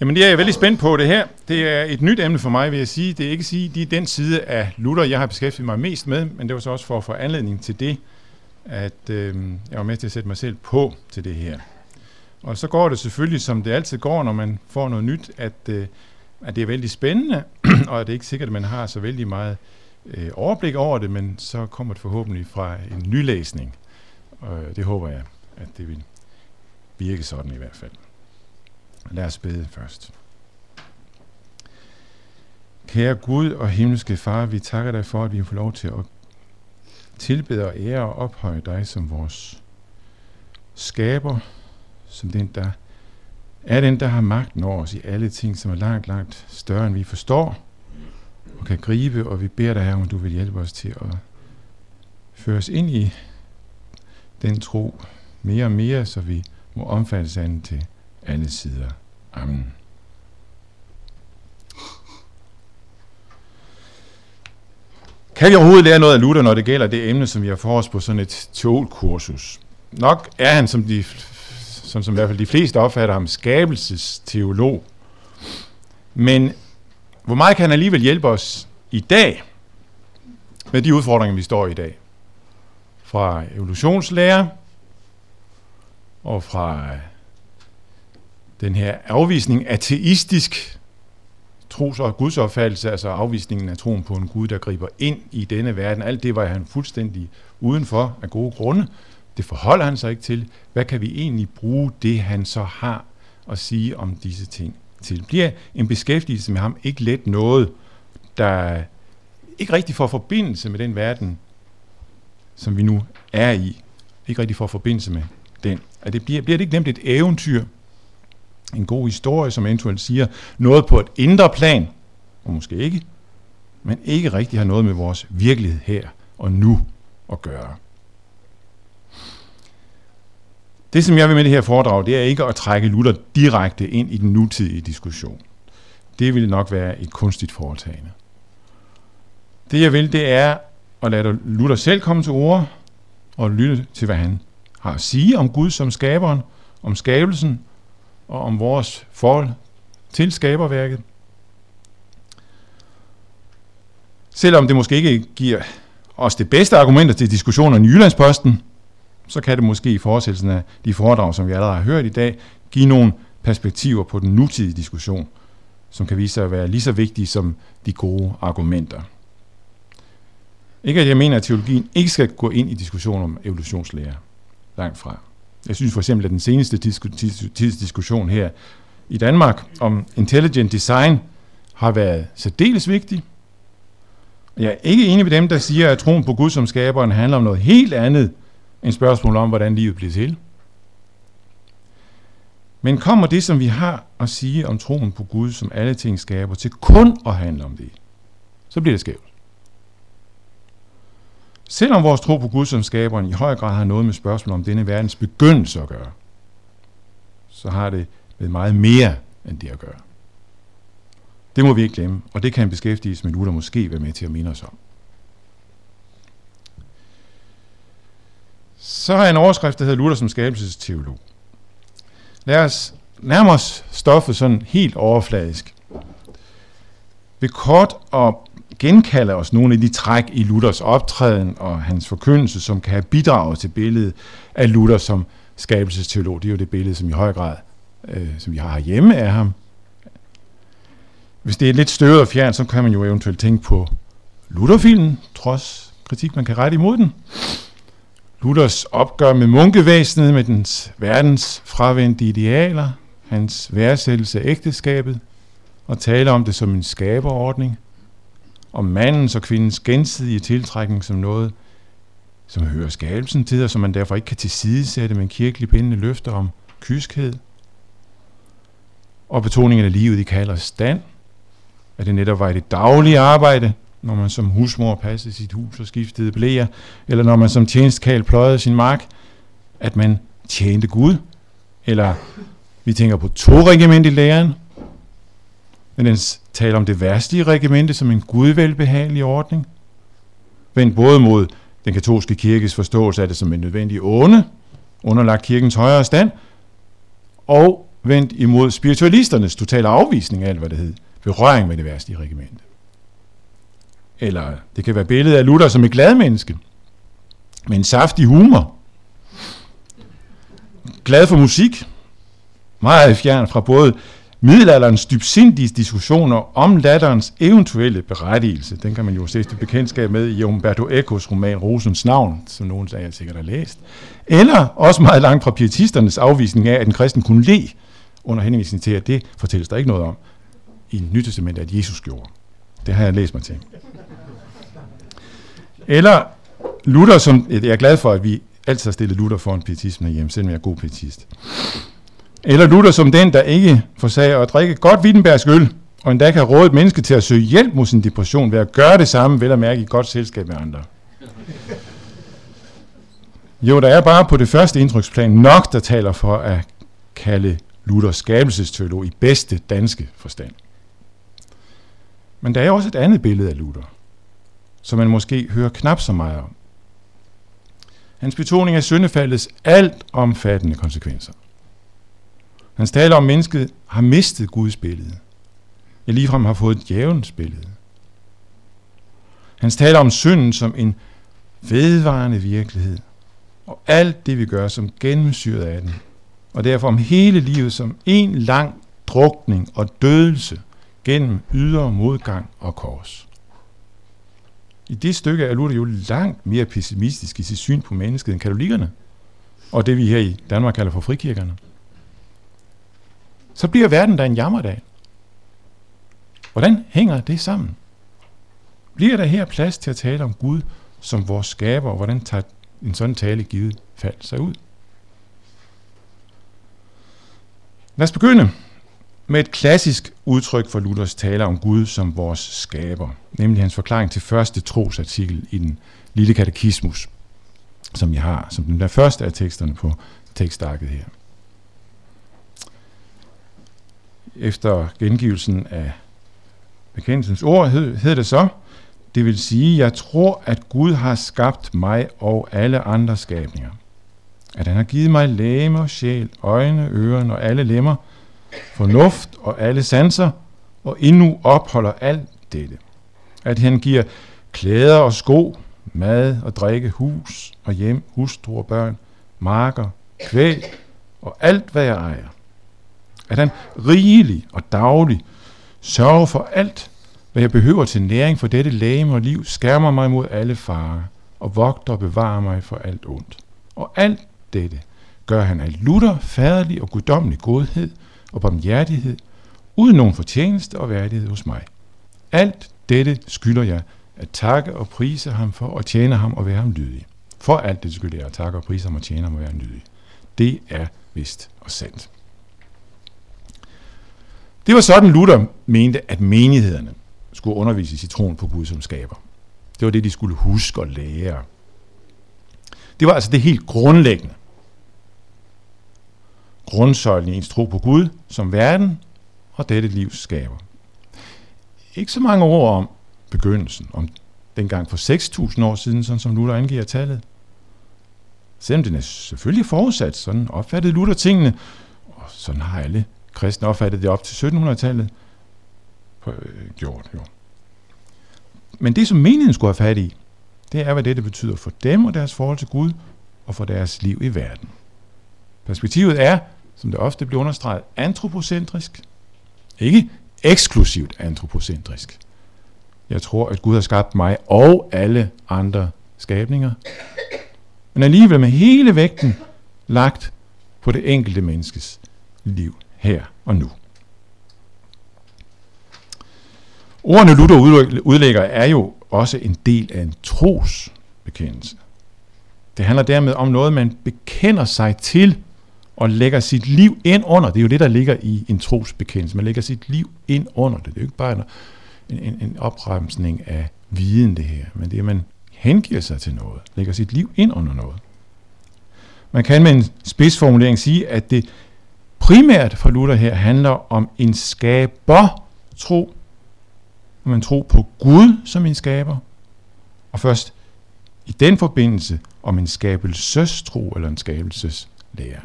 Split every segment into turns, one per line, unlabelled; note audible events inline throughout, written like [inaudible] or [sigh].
Jamen det er jeg veldig spændt på det her. Det er et nyt emne for mig, vil jeg sige. Det er ikke sige, det er den side af Luther, jeg har beskæftiget mig mest med, men det var så også for at få anledning til det, at øh, jeg var med til at sætte mig selv på til det her. Og så går det selvfølgelig, som det altid går, når man får noget nyt, at, øh, at det er vældig spændende, [clears throat] og at det er ikke sikkert, at man har så vældig meget øh, overblik over det, men så kommer det forhåbentlig fra en nylæsning. Og det håber jeg, at det vil virke sådan i hvert fald. Lad os bede først. Kære Gud og himmelske Far, vi takker dig for, at vi får lov til at tilbede og ære og ophøje dig som vores skaber, som den, der er den, der har magten over os i alle ting, som er langt, langt større, end vi forstår og kan gribe, og vi beder dig her, om du vil hjælpe os til at føre os ind i den tro mere og mere, så vi må omfattes af den til alle sider. Amen. Kan vi overhovedet lære noget af Luther, når det gælder det emne, som vi har for os på sådan et teolkursus? Nok er han, som, de, som, som i hvert fald de fleste opfatter ham, skabelsesteolog. Men hvor meget kan han alligevel hjælpe os i dag med de udfordringer, vi står i i dag? Fra evolutionslære og fra den her afvisning ateistisk tros- og gudsopfattelse, altså afvisningen af troen på en Gud, der griber ind i denne verden. Alt det var han fuldstændig udenfor af gode grunde. Det forholder han sig ikke til. Hvad kan vi egentlig bruge det, han så har at sige om disse ting til? Bliver en beskæftigelse med ham ikke let noget, der ikke rigtig får forbindelse med den verden, som vi nu er i? Ikke rigtig får forbindelse med den. At det bliver, bliver det ikke nemt et eventyr, en god historie, som eventuelt siger noget på et indre plan, og måske ikke, men ikke rigtig har noget med vores virkelighed her og nu at gøre. Det, som jeg vil med det her foredrag, det er ikke at trække Luther direkte ind i den nutidige diskussion. Det ville nok være et kunstigt foretagende. Det jeg vil, det er at lade Luther selv komme til ord og lytte til, hvad han har at sige om Gud som skaberen, om skabelsen og om vores forhold til skaberværket. Selvom det måske ikke giver os det bedste argumenter til diskussioner i Jyllandsposten, så kan det måske i fortsættelsen af de foredrag, som vi allerede har hørt i dag, give nogle perspektiver på den nutidige diskussion, som kan vise sig at være lige så vigtige som de gode argumenter. Ikke at jeg mener, at teologien ikke skal gå ind i diskussion om evolutionslære. Langt fra. Jeg synes for eksempel, at den seneste tids diskussion her i Danmark om intelligent design har været særdeles vigtig. Jeg er ikke enig med dem, der siger, at troen på Gud som skaberen handler om noget helt andet end spørgsmål om, hvordan livet bliver til. Men kommer det, som vi har at sige om troen på Gud som alle ting skaber, til kun at handle om det, så bliver det skævt. Selvom vores tro på Gud som skaberen i høj grad har noget med spørgsmål om denne verdens begyndelse at gøre, så har det med meget mere end det at gøre. Det må vi ikke glemme, og det kan en beskæftigelse med Luther måske være med til at minde os om. Så har jeg en overskrift, der hedder Luther som skabelsesteolog. Lad os nærme os stoffet sådan helt overfladisk. Ved kort og genkalde os nogle af de træk i Luthers optræden og hans forkyndelse, som kan have bidraget til billedet af Luther som skabelsesteolog. Det er jo det billede, som i høj grad, øh, som vi har hjemme af ham. Hvis det er lidt støvet og fjern, så kan man jo eventuelt tænke på Lutherfilmen, trods kritik, man kan rette imod den. Luthers opgør med munkevæsenet, med dens verdens fravendte idealer, hans værdsættelse af ægteskabet, og tale om det som en skaberordning, om mandens og kvindens gensidige tiltrækning som noget, som hører skabelsen til, og som man derfor ikke kan tilsidesætte med en kirkelig bindende løfter om kyskhed. Og betoningen af livet i kalder stand, at det netop var i det daglige arbejde, når man som husmor passede sit hus og skiftede blæer, eller når man som tjenestkal pløjede sin mark, at man tjente Gud, eller vi tænker på to regiment i læren, men den taler om det værste i regimentet som en gudvelbehagelig ordning, vendt både mod den katolske kirkes forståelse af det som en nødvendig onde, underlagt kirkens højere stand, og vendt imod spiritualisternes totale afvisning af alt, hvad det hed, berøring med det værste i regimentet. Eller det kan være billedet af Luther som et glad menneske, med en saftig humor, glad for musik, meget fjern fra både middelalderens dybsindige diskussioner om latterens eventuelle berettigelse. Den kan man jo se til bekendtskab med i Umberto Ecos roman Rosens navn, som nogen af jer sikkert har læst. Eller også meget langt fra pietisternes afvisning af, at en kristen kunne le, under henvisning til, at det fortælles der ikke noget om i Nytestamentet, at Jesus gjorde. Det har jeg læst mig til. Eller Luther, som jeg er glad for, at vi altid har stillet Luther foran pietismen hjemme, selvom jeg er god pietist. Eller Luther som den, der ikke forsager at drikke godt Wittenbergs øl, og endda kan råde et menneske til at søge hjælp mod sin depression ved at gøre det samme, vel at mærke i godt selskab med andre. Jo, der er bare på det første indtryksplan nok, der taler for at kalde Luther skabelsesteolog i bedste danske forstand. Men der er også et andet billede af Luther, som man måske hører knap så meget om. Hans betoning af syndefaldets alt omfattende konsekvenser. Hans taler om, at mennesket har mistet Guds billede. Ja, ligefrem har fået djævelens billede. Hans taler om synden som en vedvarende virkelighed, og alt det vi gør som gennemsyret af den, og derfor om hele livet som en lang drukning og dødelse gennem ydre modgang og kors. I det stykke er Luther jo langt mere pessimistisk i sit syn på mennesket end katolikkerne, og det vi her i Danmark kalder for frikirkerne. Så bliver verden da en jammerdag. Hvordan hænger det sammen? Bliver der her plads til at tale om Gud som vores skaber, og hvordan tager en sådan tale givet fald sig ud? Lad os begynde med et klassisk udtryk for Luthers tale om Gud som vores skaber, nemlig hans forklaring til første trosartikel i den lille katekismus, som jeg har, som den der første af teksterne på tekstarket her. Efter gengivelsen af bekendelsens ord hed, hed det så, det vil sige, jeg tror, at Gud har skabt mig og alle andre skabninger. At han har givet mig læme og sjæl, øjne, ører og alle lemmer, fornuft og alle sanser, og endnu opholder alt dette. At han giver klæder og sko, mad og drikke, hus og hjem, hustru og børn, marker, kvæg og alt, hvad jeg ejer. At han rigelig og daglig sørger for alt, hvad jeg behøver til næring for dette læge og liv, skærmer mig mod alle farer og vogter og bevarer mig for alt ondt. Og alt dette gør han af lutter, faderlig og guddommelig godhed og barmhjertighed, uden nogen fortjeneste og værdighed hos mig. Alt dette skylder jeg at takke og prise ham for og tjene ham og være ham lydig. For alt det skylder jeg at takke og prise ham og tjene ham og være ham lydig. Det er vist og sandt. Det var sådan, Luther mente, at menighederne skulle undervise i troen på Gud som skaber. Det var det, de skulle huske og lære. Det var altså det helt grundlæggende. Grundsøjlen i ens tro på Gud som verden og dette livs skaber. Ikke så mange ord om begyndelsen, om dengang for 6.000 år siden, sådan som Luther angiver tallet. Selvom den er selvfølgelig forudsat, sådan opfattede Luther tingene, og sådan har alle kristne opfattede det op til 1700-tallet gjort. Jo. Men det, som menigheden skulle have fat i, det er, hvad det betyder for dem og deres forhold til Gud og for deres liv i verden. Perspektivet er, som det ofte bliver understreget, antropocentrisk. Ikke eksklusivt antropocentrisk. Jeg tror, at Gud har skabt mig og alle andre skabninger. Men alligevel med hele vægten lagt på det enkelte menneskes liv her og nu. Ordene Luther udlægger er jo også en del af en trosbekendelse. Det handler dermed om noget, man bekender sig til og lægger sit liv ind under. Det er jo det, der ligger i en trosbekendelse. Man lægger sit liv ind under det. Det er jo ikke bare en, en, en opremsning af viden, det her, men det er, at man hengiver sig til noget, lægger sit liv ind under noget. Man kan med en spidsformulering sige, at det primært for Luther her handler om en skaber tro, om en tro på Gud som en skaber, og først i den forbindelse om en skabelsestro eller en skabelseslære.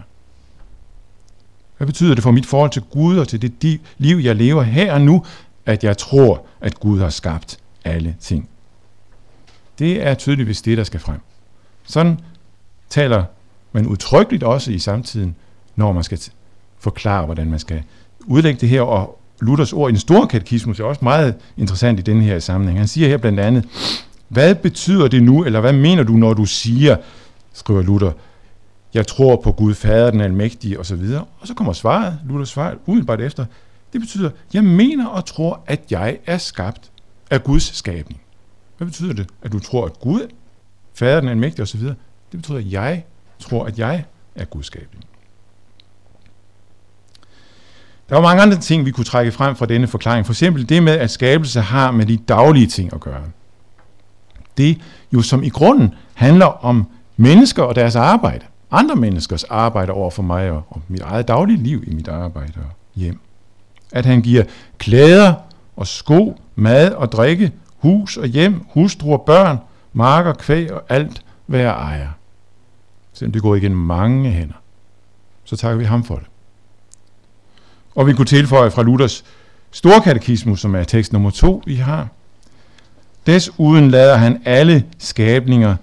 Hvad betyder det for mit forhold til Gud og til det liv, jeg lever her og nu, at jeg tror, at Gud har skabt alle ting? Det er tydeligvis det, der skal frem. Sådan taler man udtrykkeligt også i samtiden, når man skal forklare, hvordan man skal udlægge det her, og Luthers ord i den store katekismus er også meget interessant i den her sammenhæng. Han siger her blandt andet, hvad betyder det nu, eller hvad mener du, når du siger, skriver Luther, jeg tror på Gud Fader, den almægtige, osv. Og så kommer svaret, Luthers svar, umiddelbart efter, det betyder, jeg mener og tror, at jeg er skabt af Guds skabning. Hvad betyder det, at du tror, at Gud, Fader, den almægtige, osv.? Det betyder, at jeg tror, at jeg er Guds skabning. Der var mange andre ting, vi kunne trække frem fra denne forklaring. For eksempel det med, at skabelse har med de daglige ting at gøre. Det jo som i grunden handler om mennesker og deres arbejde. Andre menneskers arbejde over for mig og, og mit eget daglige liv i mit arbejde og hjem. At han giver klæder og sko, mad og drikke, hus og hjem, hustru og børn, marker, kvæg og alt, hvad jeg ejer. Selvom det går igen mange hænder, så takker vi ham for det. Og vi kunne tilføje fra Luthers Storkatekismus, som er tekst nummer to, vi har. Desuden lader han alle skabninger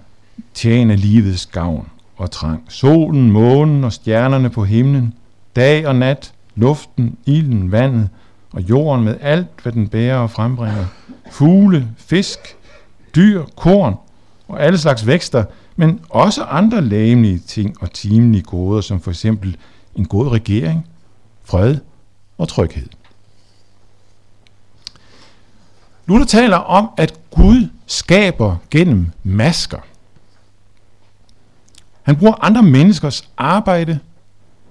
tjene livets gavn og trang. Solen, månen og stjernerne på himlen, dag og nat, luften, ilden, vandet og jorden med alt, hvad den bærer og frembringer. Fugle, fisk, dyr, korn og alle slags vækster, men også andre læmelige ting og timelige goder, som for eksempel en god regering, fred og tryghed. Luther taler om, at Gud skaber gennem masker. Han bruger andre menneskers arbejde,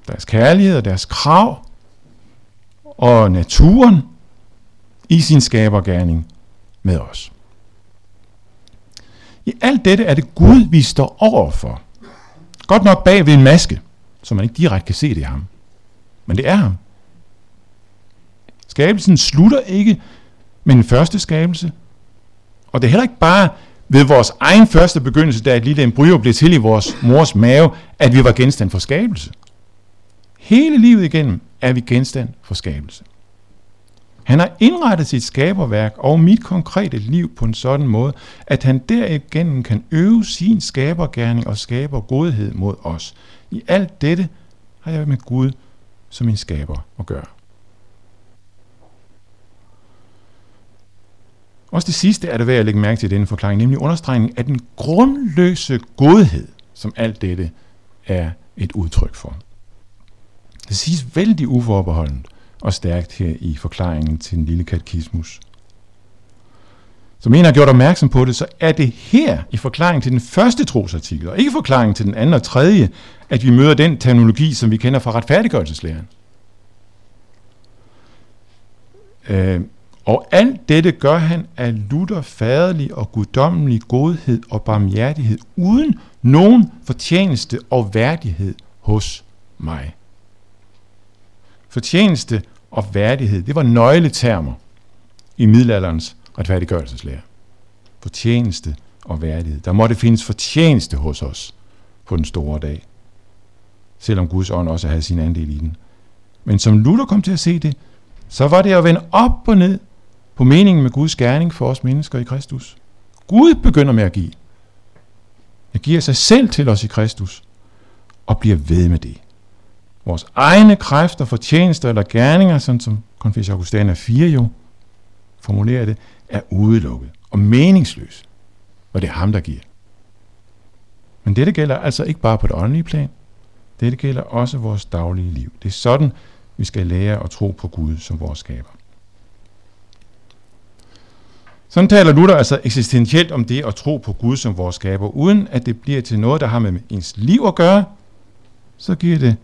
deres kærlighed og deres krav og naturen i sin skabergærning med os. I alt dette er det Gud, vi står overfor. Godt nok bag ved en maske, så man ikke direkte kan se det i ham. Men det er ham. Skabelsen slutter ikke med den første skabelse. Og det er heller ikke bare ved vores egen første begyndelse, da et lille embryo blev til i vores mors mave, at vi var genstand for skabelse. Hele livet igennem er vi genstand for skabelse. Han har indrettet sit skaberværk og mit konkrete liv på en sådan måde, at han derigennem kan øve sin skabergærning og skaber godhed mod os. I alt dette har jeg med Gud som min skaber at gøre. Også det sidste er det værd at lægge mærke til i denne forklaring, nemlig understregning af den grundløse godhed, som alt dette er et udtryk for. Det siges vældig uforbeholdent og stærkt her i forklaringen til den lille katekismus. Som en har gjort opmærksom på det, så er det her i forklaringen til den første trosartikel, og ikke forklaringen til den anden og tredje, at vi møder den terminologi, som vi kender fra retfærdiggørelseslæren. Øh, og alt dette gør han af Luther faderlig og guddommelig godhed og barmhjertighed, uden nogen fortjeneste og værdighed hos mig. Fortjeneste og værdighed, det var nøgletermer i middelalderens retfærdiggørelseslære. Fortjeneste og værdighed. Der måtte findes fortjeneste hos os på den store dag. Selvom Guds ånd også havde sin andel i den. Men som Luther kom til at se det, så var det at vende op og ned på meningen med Guds gerning for os mennesker i Kristus. Gud begynder med at give. Han giver sig selv til os i Kristus og bliver ved med det. Vores egne kræfter, fortjenester eller gerninger, sådan som Confessio Augustana 4 jo formulerer det, er udelukket og meningsløs. Og det er ham, der giver. Men dette gælder altså ikke bare på det åndelige plan. Dette gælder også vores daglige liv. Det er sådan, vi skal lære at tro på Gud som vores skaber. Sådan taler Luther altså eksistentielt om det at tro på Gud som vores skaber, uden at det bliver til noget, der har med ens liv at gøre, så giver det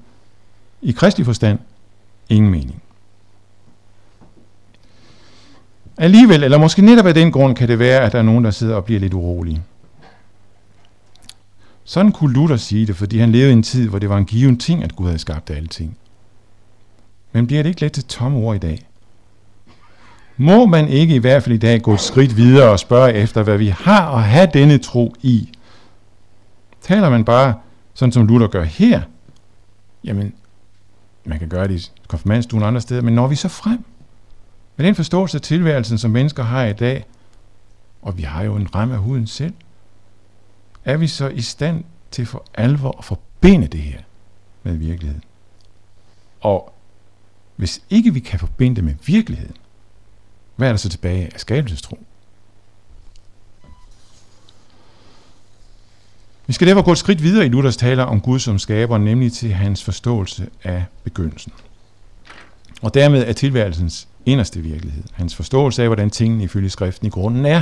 i kristelig forstand ingen mening. Alligevel, eller måske netop af den grund, kan det være, at der er nogen, der sidder og bliver lidt urolige. Sådan kunne Luther sige det, fordi han levede i en tid, hvor det var en given ting, at Gud havde skabt alle ting. Men bliver det ikke let til tomme ord i dag? Må man ikke i hvert fald i dag gå et skridt videre og spørge efter, hvad vi har at have denne tro i? Taler man bare, sådan som Luther gør her, jamen, man kan gøre det i konfirmandstuen og andre steder, men når vi så frem med den forståelse af tilværelsen, som mennesker har i dag, og vi har jo en ramme af huden selv, er vi så i stand til for alvor at forbinde det her med virkeligheden. Og hvis ikke vi kan forbinde det med virkeligheden, hvad er der så tilbage af skabelsestro? Vi skal derfor gå et skridt videre i Luthers taler om Gud som skaber, nemlig til hans forståelse af begyndelsen. Og dermed er tilværelsens inderste virkelighed. Hans forståelse af, hvordan tingene ifølge skriften i grunden er,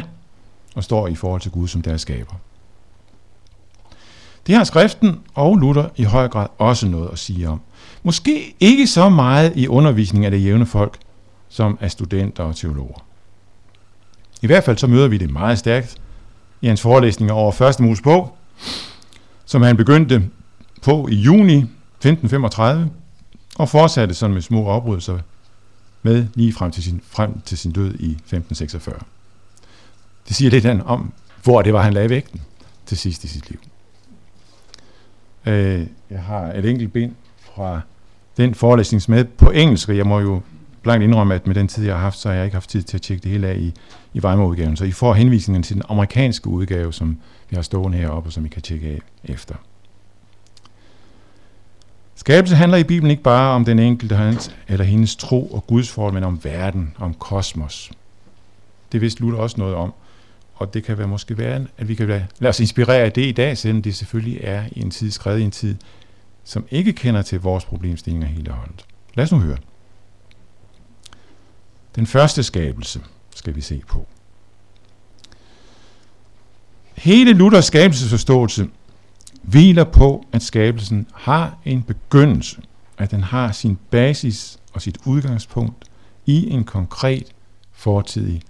og står i forhold til Gud som deres skaber. Det har skriften og Luther i høj grad også noget at sige om. Måske ikke så meget i undervisning af det jævne folk, som er studenter og teologer. I hvert fald så møder vi det meget stærkt i hans forelæsninger over første Mosebog, som han begyndte på i juni 1535, og fortsatte sådan med små opbrydelser med lige frem til sin, frem til sin død i 1546. Det siger lidt om, hvor det var, han lagde vægten til sidst i sit liv. Øh, jeg har et enkelt bind fra den forelæsning med på engelsk, jeg må jo blankt indrømme, at med den tid, jeg har haft, så har jeg ikke haft tid til at tjekke det hele af i, i Weimar-udgaven. Så I får henvisningen til den amerikanske udgave, som vi har stående heroppe, og som I kan tjekke af efter. Skabelse handler i Bibelen ikke bare om den enkelte hans eller hendes tro og Guds forhold, men om verden, om kosmos. Det vidste Luther også noget om, og det kan være måske være, at vi kan lade os inspirere af det i dag, selvom det selvfølgelig er i en tid, skrevet i en tid, som ikke kender til vores problemstillinger helt og holdt. Lad os nu høre. Den første skabelse skal vi se på. Hele Luthers skabelsesforståelse hviler på, at skabelsen har en begyndelse, at den har sin basis og sit udgangspunkt i en konkret fortidig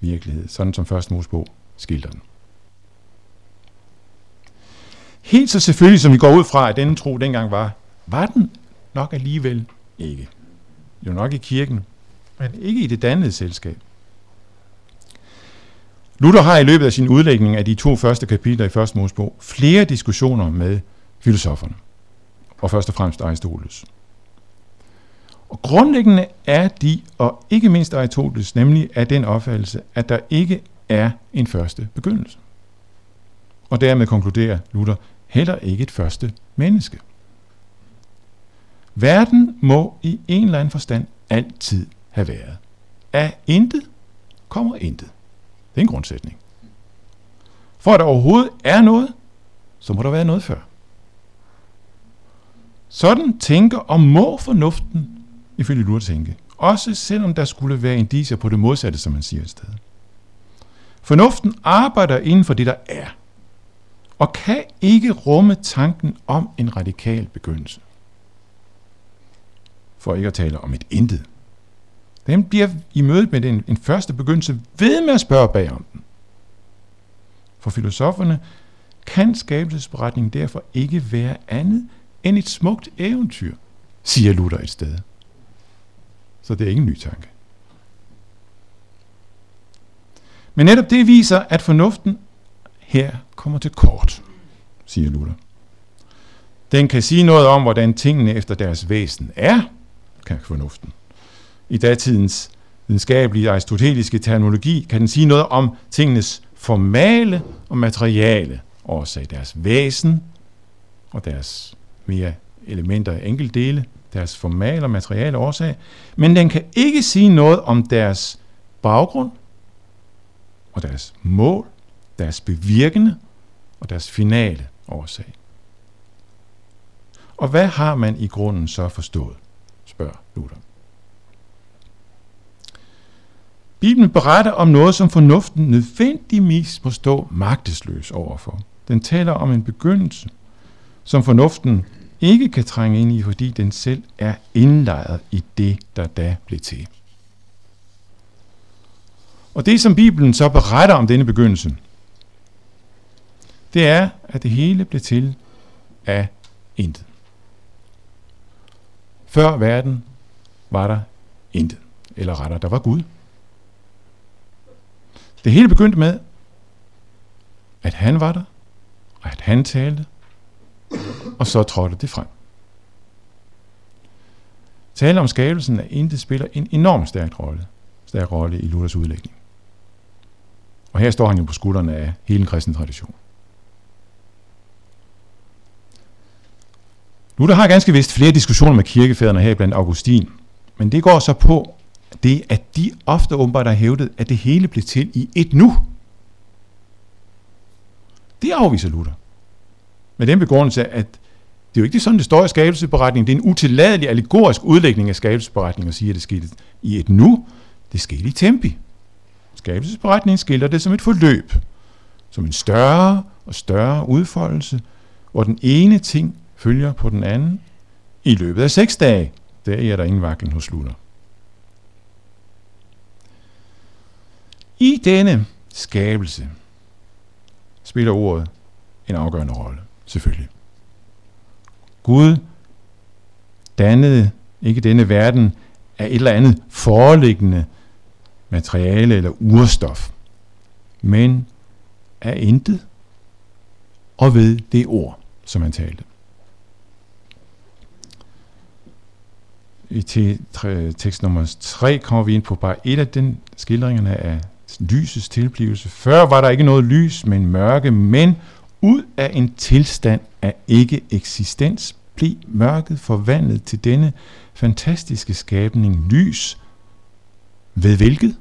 virkelighed, sådan som første Mosebog skildrer den. Helt så selvfølgelig, som vi går ud fra, at denne tro dengang var, var den nok alligevel ikke. Jo nok i kirken, men ikke i det dannede selskab. Luther har i løbet af sin udlægning af de to første kapitler i første Mosebog flere diskussioner med filosoferne, og først og fremmest Aristoteles. Og grundlæggende er de, og ikke mindst Aristoteles, nemlig af den opfattelse, at der ikke er en første begyndelse. Og dermed konkluderer Luther heller ikke et første menneske. Verden må i en eller anden forstand altid have været. Af intet kommer intet. Det er en grundsætning. For at der overhovedet er noget, så må der være noget før. Sådan tænker og må fornuften, ifølge Luther tænke. Også selvom der skulle være indiser på det modsatte, som man siger et sted. Fornuften arbejder inden for det, der er, og kan ikke rumme tanken om en radikal begyndelse. For ikke at tale om et intet. Den bliver i mødet med den, en første begyndelse ved med at spørge bagom den. For filosoferne kan skabelsesberetningen derfor ikke være andet end et smukt eventyr, siger Luther et sted. Så det er ingen ny tanke. Men netop det viser, at fornuften her kommer til kort, siger Luther. Den kan sige noget om, hvordan tingene efter deres væsen er, kan fornuften i datidens videnskabelige aristoteliske terminologi, kan den sige noget om tingenes formale og materiale årsag, deres væsen og deres mere elementer og enkeltdele, deres formale og materiale årsag, men den kan ikke sige noget om deres baggrund og deres mål, deres bevirkende og deres finale årsag. Og hvad har man i grunden så forstået, spørger Luther. Bibelen beretter om noget, som fornuften nødvendigvis må stå magtesløs overfor. Den taler om en begyndelse, som fornuften ikke kan trænge ind i, fordi den selv er indlejret i det, der da blev til. Og det, som Bibelen så beretter om denne begyndelse, det er, at det hele blev til af intet. Før verden var der intet. Eller rettere, der var Gud. Det hele begyndte med, at han var der, og at han talte, og så trådte det frem. tale om skabelsen af intet spiller en enorm stærk rolle, stærk rolle i Luthers udlægning. Og her står han jo på skuldrene af hele den kristne tradition. Luther har ganske vist flere diskussioner med kirkefædrene her blandt Augustin, men det går så på det, at de ofte åbenbart har hævdet, at det hele blev til i et nu. Det afviser Luther. Med den begrundelse, at det er jo ikke sådan, det står i skabelsesberetningen. Det er en utilladelig allegorisk udlægning af skabelsesberetningen at sige, at det skete i et nu. Det skete i tempi. Skabelsesberetningen skildrer det som et forløb. Som en større og større udfoldelse, hvor den ene ting følger på den anden i løbet af seks dage. Der er der ingen vaklen hos Luther. I denne skabelse spiller ordet en afgørende rolle, selvfølgelig. Gud dannede ikke denne verden af et eller andet foreliggende materiale eller urstof, men af intet og ved det ord, som han talte. I tekst nummer 3 kommer vi ind på bare et af den skildringerne af lysets tilblivelse. Før var der ikke noget lys, men mørke, men ud af en tilstand af ikke-eksistens blev mørket forvandlet til denne fantastiske skabning lys. Ved hvilket?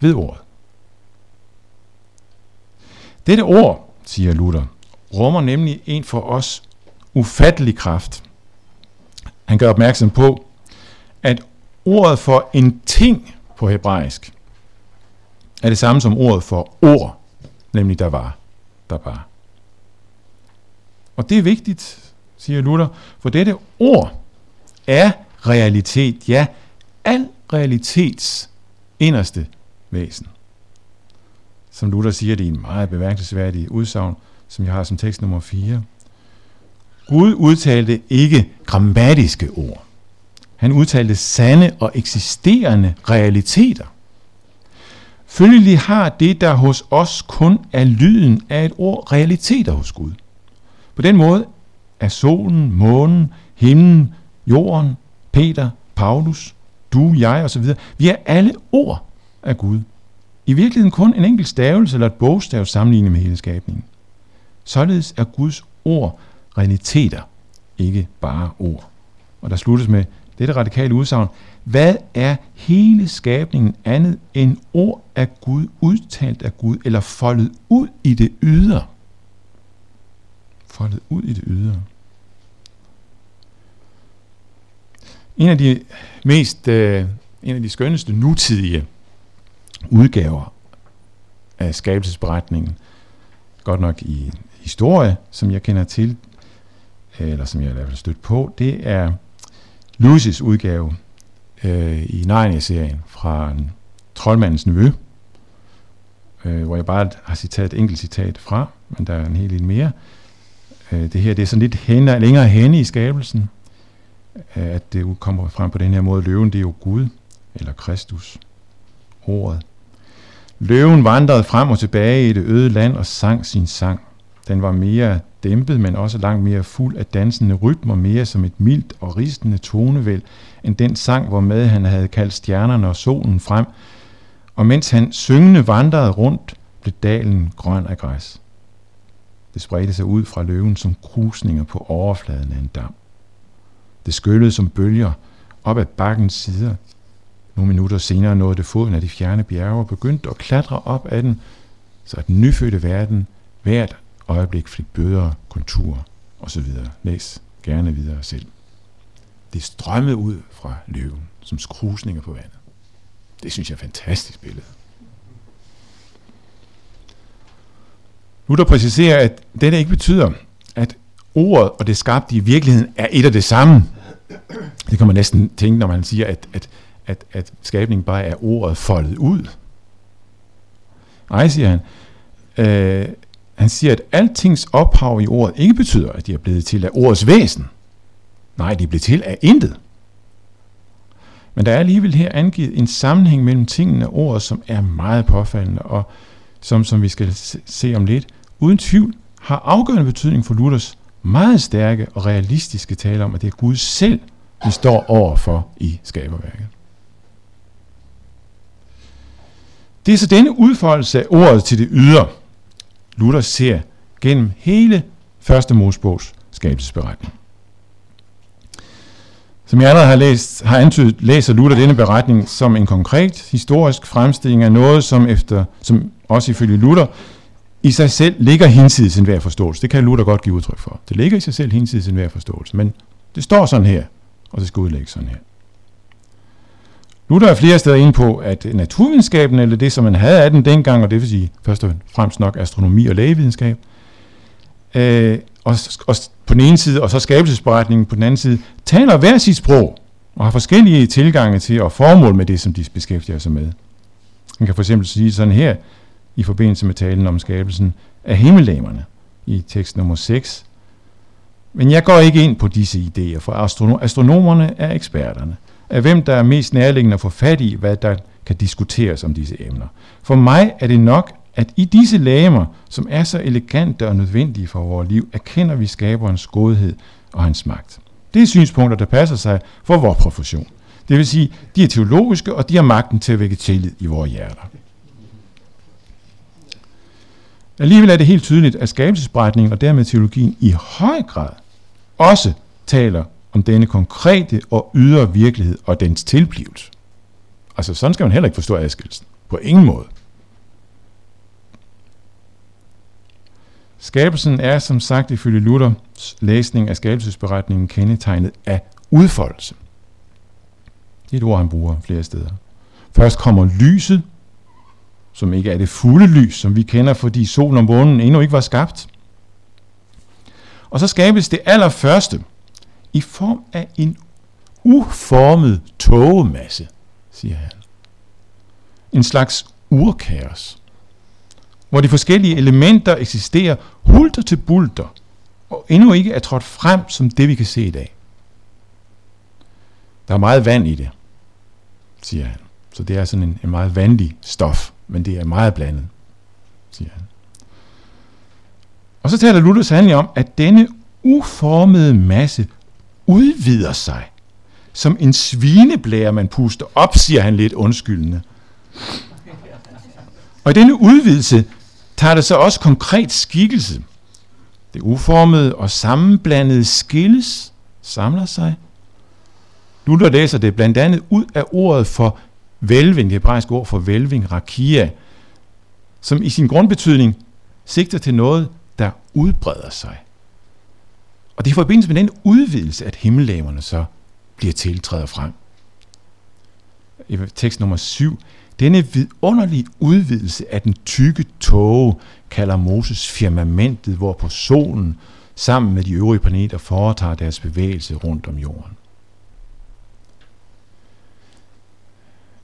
Ved ordet. Dette ord, siger Luther, rummer nemlig en for os ufattelig kraft. Han gør opmærksom på, at ordet for en ting på hebraisk er det samme som ordet for ord, nemlig der var, der var. Og det er vigtigt, siger Luther, for dette ord er realitet, ja, al realitets inderste væsen. Som Luther siger det i en meget bemærkelsesværdig udsagn, som jeg har som tekst nummer 4. Gud udtalte ikke grammatiske ord. Han udtalte sande og eksisterende realiteter. Følgelig har det, der hos os kun er lyden af et ord, realiteter hos Gud. På den måde er solen, månen, himlen, jorden, Peter, Paulus, du, jeg osv. Vi er alle ord af Gud. I virkeligheden kun en enkelt stavelse eller et bogstav sammenlignet med hele skabningen. Således er Guds ord realiteter, ikke bare ord. Og der sluttes med dette radikale udsagn. Hvad er hele skabningen andet end ord af Gud, udtalt af Gud, eller foldet ud i det ydre? Foldet ud i det ydre. En af de mest, øh, en af de skønneste nutidige udgaver af skabelsesberetningen, godt nok i historie, som jeg kender til, eller som jeg i hvert fald stødt på, det er Lucis udgave øh, i Narnia-serien fra Troldmandens Nevø, øh, hvor jeg bare har citat, et enkelt citat fra, men der er en hel del mere. Øh, det her det er sådan lidt hen, længere henne i skabelsen, øh, at det kommer frem på den her måde. Løven, det er jo Gud, eller Kristus, ordet. Løven vandrede frem og tilbage i det øde land og sang sin sang. Den var mere dæmpet, men også langt mere fuld af dansende rytmer, mere som et mildt og ristende tonevæld, end den sang, hvor med han havde kaldt stjernerne og solen frem. Og mens han syngende vandrede rundt, blev dalen grøn af græs. Det spredte sig ud fra løven som krusninger på overfladen af en dam. Det skyllede som bølger op ad bakkens sider. Nogle minutter senere nåede det foden af de fjerne bjerge og begyndte at klatre op ad den, så den nyfødte verden hvert øjeblik fik bøder, kontur osv. Læs gerne videre selv. Det strømmede ud fra løven som skrusninger på vandet. Det synes jeg er et fantastisk billede. Luther præciserer, at dette ikke betyder, at ordet og det skabte i virkeligheden er et og det samme. Det kan man næsten tænke, når man siger, at, at, at, at skabningen bare er ordet foldet ud. Nej, siger han. Øh, han siger, at altings ophav i ordet ikke betyder, at de er blevet til af ordets væsen. Nej, de er blevet til af intet. Men der er alligevel her angivet en sammenhæng mellem tingene og ordet, som er meget påfaldende, og som, som vi skal se om lidt, uden tvivl har afgørende betydning for Luthers meget stærke og realistiske tale om, at det er Gud selv, vi står overfor i skaberværket. Det er så denne udfoldelse af ordet til det ydre, Luther ser gennem hele første Mosebogs skabelsesberetning. Som jeg allerede har, læst, har antydet, læser Luther denne beretning som en konkret historisk fremstilling af noget, som, efter, som også ifølge Luther i sig selv ligger hinsides enhver forståelse. Det kan Luther godt give udtryk for. Det ligger i sig selv hinsides enhver forståelse, men det står sådan her, og det skal udlægges sådan her. Luther er flere steder inde på, at naturvidenskaben, eller det som man havde af den dengang, og det vil sige først og fremmest nok astronomi og lægevidenskab, øh, og, og på den ene side, og så skabelsesberetningen på den anden side, taler hver sit sprog, og har forskellige tilgange til og formål med det, som de beskæftiger sig med. Man kan for eksempel sige sådan her, i forbindelse med talen om skabelsen af himmellamerne, i tekst nummer 6. Men jeg går ikke ind på disse idéer, for astronomerne er eksperterne. Af hvem der er mest nærliggende at få fat i, hvad der kan diskuteres om disse emner. For mig er det nok, at i disse lamer, som er så elegante og nødvendige for vores liv, erkender vi skaberens godhed og hans magt. Det er synspunkter, der passer sig for vores profession. Det vil sige, de er teologiske, og de har magten til at vække tillid i vores hjerter. Alligevel er det helt tydeligt, at skabelsesberetningen og dermed teologien i høj grad også taler om denne konkrete og ydre virkelighed og dens tilblivelse. Altså sådan skal man heller ikke forstå adskillelsen. På ingen måde. Skabelsen er som sagt ifølge Luthers læsning af skabelsesberetningen kendetegnet af udfoldelse. Det er et ord, han bruger flere steder. Først kommer lyset, som ikke er det fulde lys, som vi kender, fordi solen og månen endnu ikke var skabt. Og så skabes det allerførste i form af en uformet tågemasse, siger han. En slags urkaos, hvor de forskellige elementer eksisterer hulter til bulter, og endnu ikke er trådt frem som det, vi kan se i dag. Der er meget vand i det, siger han. Så det er sådan en, en meget vandig stof men det er meget blandet, siger han. Og så taler Luther sandelig om, at denne uformede masse udvider sig, som en svineblære, man puster op, siger han lidt undskyldende. Og i denne udvidelse tager det så også konkret skikkelse. Det uformede og sammenblandede skilles, samler sig. Luther læser det blandt andet ud af ordet for Vælving, det hebraiske ord for vælving, rakia, som i sin grundbetydning sigter til noget, der udbreder sig. Og det er i forbindelse med den udvidelse, at himmellaverne så bliver tiltrædet frem. I tekst nummer 7. Denne vidunderlige udvidelse af den tykke tåge kalder Moses firmamentet, hvor på solen sammen med de øvrige planeter foretager deres bevægelse rundt om jorden.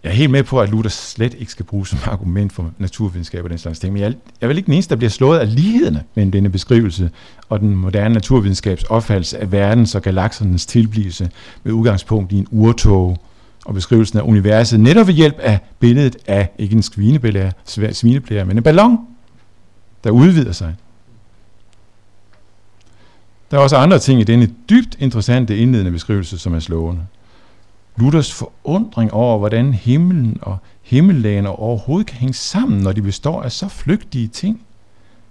Jeg er helt med på, at Luther slet ikke skal bruges som argument for naturvidenskab og den slags ting, men jeg, jeg vel ikke den eneste, der bliver slået af lighederne mellem denne beskrivelse og den moderne naturvidenskabs opfattelse af verdens og galaksernes tilblivelse med udgangspunkt i en urtog og beskrivelsen af universet, netop ved hjælp af billedet af, ikke en svineblære, svineblære men en ballon, der udvider sig. Der er også andre ting i denne dybt interessante indledende beskrivelse, som er slående. Luthers forundring over, hvordan himlen og himmellagene overhovedet kan hænge sammen, når de består af så flygtige ting.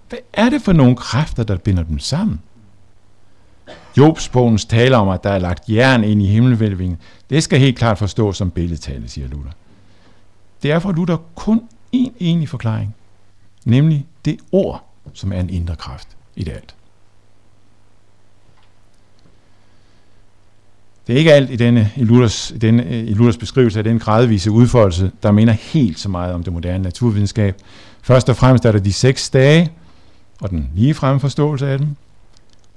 Hvad er det for nogle kræfter, der binder dem sammen? Jobs taler om, at der er lagt jern ind i himmelvælvingen. Det skal helt klart forstås som billedtale, siger Luther. Det er for Luther kun én enig forklaring, nemlig det ord, som er en indre kraft i det alt. Det er ikke alt i, denne, i, Luthers, i, denne, i Luthers beskrivelse af den gradvise udfoldelse, der minder helt så meget om det moderne naturvidenskab. Først og fremmest er der de seks dage, og den ligefremme forståelse af dem.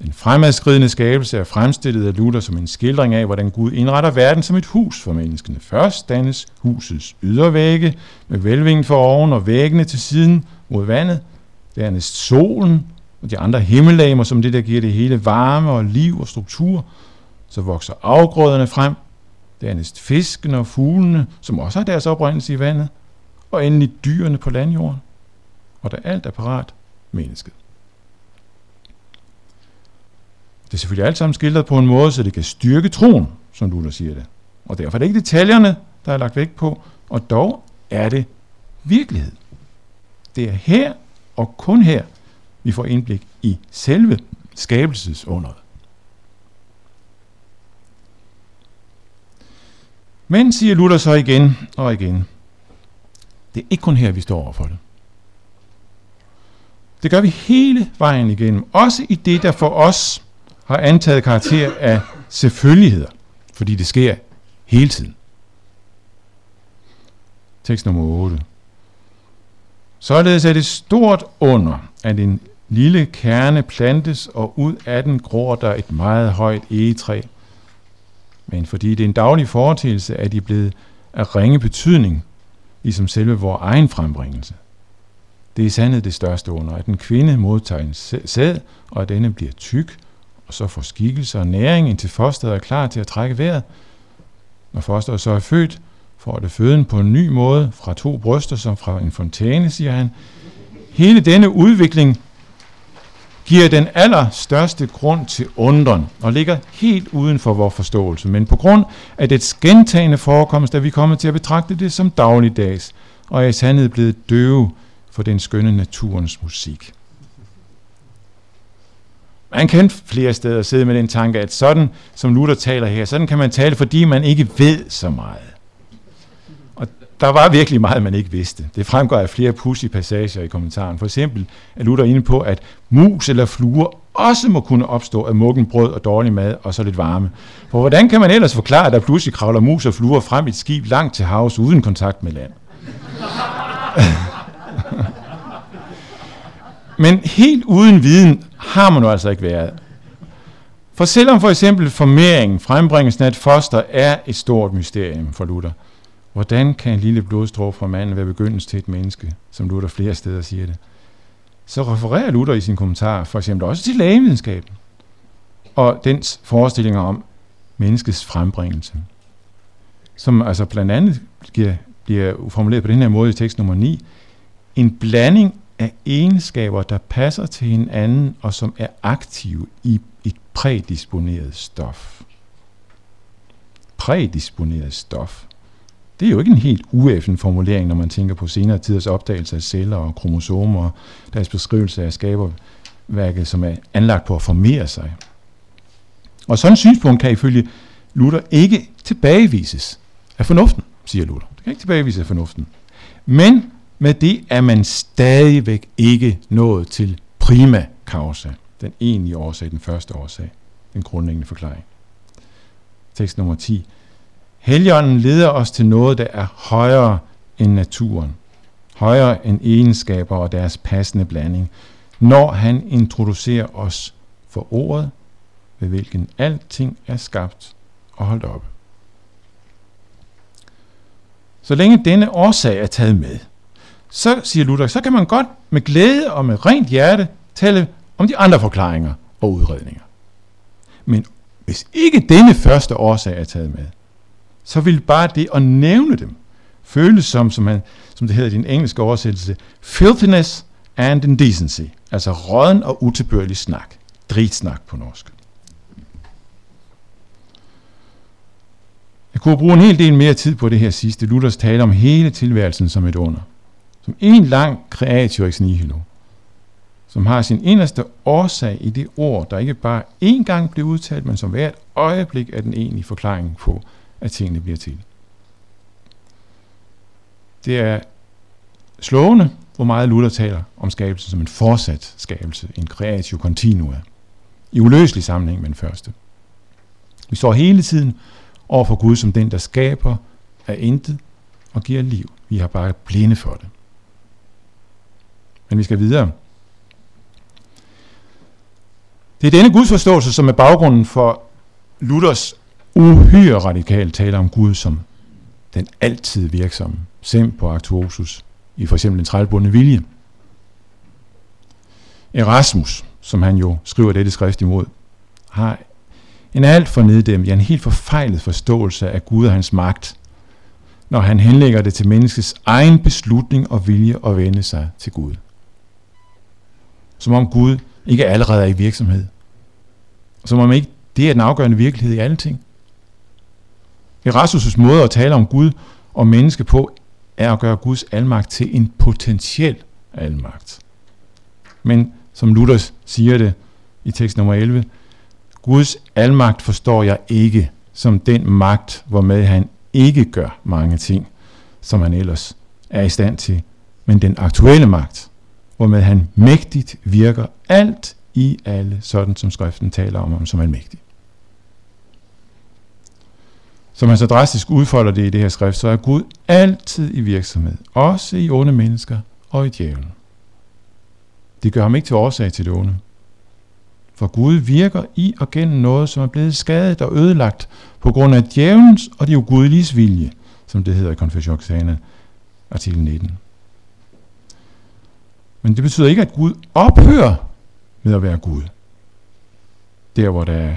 Den fremadskridende skabelse er fremstillet af Luther som en skildring af, hvordan Gud indretter verden som et hus for menneskene. Først dannes husets ydervægge med vælvingen for oven og væggene til siden mod vandet. Dernæst solen og de andre himmellamer, som det der giver det hele varme og liv og struktur – så vokser afgrøderne frem, dernæst fiskene og fuglene, som også har deres oprindelse i vandet, og endelig dyrene på landjorden. Og da alt er parat, mennesket. Det er selvfølgelig alt sammen skildret på en måde, så det kan styrke troen som Luther siger det. Og derfor er det ikke detaljerne, der er lagt vægt på, og dog er det virkelighed. Det er her og kun her, vi får indblik i selve skabelsesunderet. Men, siger Luther så igen og igen, det er ikke kun her, vi står overfor det. Det gør vi hele vejen igennem. Også i det, der for os har antaget karakter af selvfølgeligheder. Fordi det sker hele tiden. Tekst nummer 8. Således er det stort under, at en lille kerne plantes, og ud af den gror der et meget højt egetræ. Men fordi det er en daglig foretagelse, at de blevet af ringe betydning, ligesom selve vores egen frembringelse. Det er sandet det største under, at en kvinde modtager en sæd, og at denne bliver tyk, og så får skikkelse og næring, indtil fosteret er klar til at trække vejret. Når fosteret så er født, får det føden på en ny måde, fra to bryster som fra en fontæne, siger han. Hele denne udvikling giver den allerstørste grund til undren og ligger helt uden for vores forståelse, men på grund af dets gentagende forekomst er vi kommet til at betragte det som dagligdags, og er i sandhed blevet døve for den skønne naturens musik. Man kan flere steder sidde med den tanke, at sådan som Luther taler her, sådan kan man tale, fordi man ikke ved så meget. Der var virkelig meget, man ikke vidste. Det fremgår af flere pussy passager i kommentaren. For eksempel er Luther inde på, at mus eller fluer også må kunne opstå af muggen brød og dårlig mad og så lidt varme. For hvordan kan man ellers forklare, at der pludselig kravler mus og fluer frem i et skib langt til havs uden kontakt med land? [laughs] Men helt uden viden har man jo altså ikke været. For selvom for eksempel formeringen, frembringelsen af et foster, er et stort mysterium for Luther, hvordan kan en lille blodstrå fra manden være begyndelsen til et menneske, som Luther flere steder siger det? Så refererer Luther i sin kommentar for eksempel også til lægevidenskaben og dens forestillinger om menneskets frembringelse, som altså blandt andet bliver, bliver formuleret på den her måde i tekst nummer 9, en blanding af egenskaber, der passer til hinanden og som er aktive i et prædisponeret stof. Prædisponeret stof. Det er jo ikke en helt uæffen formulering, når man tænker på senere tiders opdagelse af celler og kromosomer og deres beskrivelse af skaberværket, som er anlagt på at formere sig. Og sådan et synspunkt kan ifølge Luther ikke tilbagevises af fornuften, siger Luther. Det kan ikke tilbagevises af fornuften. Men med det er man stadigvæk ikke nået til prima causa, den egentlige årsag, den første årsag, den grundlæggende forklaring. Tekst nummer 10. Helligånden leder os til noget, der er højere end naturen, højere end egenskaber og deres passende blanding, når han introducerer os for ordet, ved hvilken alting er skabt og holdt op. Så længe denne årsag er taget med, så siger Luther, så kan man godt med glæde og med rent hjerte tale om de andre forklaringer og udredninger. Men hvis ikke denne første årsag er taget med, så vil bare det at nævne dem føles som, som, han, som det hedder i den engelske oversættelse, filthiness and indecency, altså råden og utilbørlig snak, dritsnak på norsk. Jeg kunne bruge en hel del mere tid på det her sidste. Luthers tale om hele tilværelsen som et under som en lang kreativ ex nihilo, som har sin inderste årsag i det ord, der ikke bare én gang bliver udtalt, men som hvert øjeblik er den egentlige forklaring på, at tingene bliver til. Det er slående, hvor meget Luther taler om skabelsen som en fortsat skabelse, en creatio continua, i uløselig sammenhæng med den første. Vi står hele tiden over for Gud som den, der skaber af intet og giver liv. Vi har bare blinde for det. Men vi skal videre. Det er denne gudsforståelse, som er baggrunden for Luthers uhyre radikalt tale om Gud som den altid virksomme, sem på actuosus, i for eksempel den trælbundne vilje. Erasmus, som han jo skriver dette skrift imod, har en alt for neddæmt, ja en helt forfejlet forståelse af Gud og hans magt, når han henlægger det til menneskets egen beslutning og vilje at vende sig til Gud som om Gud ikke allerede er i virksomhed. Som om ikke det er den afgørende virkelighed i alle ting. Erasmus' måde at tale om Gud og menneske på, er at gøre Guds almagt til en potentiel almagt. Men som Luther siger det i tekst nummer 11, Guds almagt forstår jeg ikke som den magt, hvormed han ikke gør mange ting, som han ellers er i stand til, men den aktuelle magt, hvormed han mægtigt virker alt i alle, sådan som skriften taler om ham som almægtig. Som man så drastisk udfolder det i det her skrift, så er Gud altid i virksomhed, også i onde mennesker og i djævlen. Det gør ham ikke til årsag til det onde. For Gud virker i og gennem noget, som er blevet skadet og ødelagt på grund af djævelens og de ugudeliges vilje, som det hedder i Confessionen, artikel 19. Men det betyder ikke, at Gud ophører med at være Gud. Der, hvor der er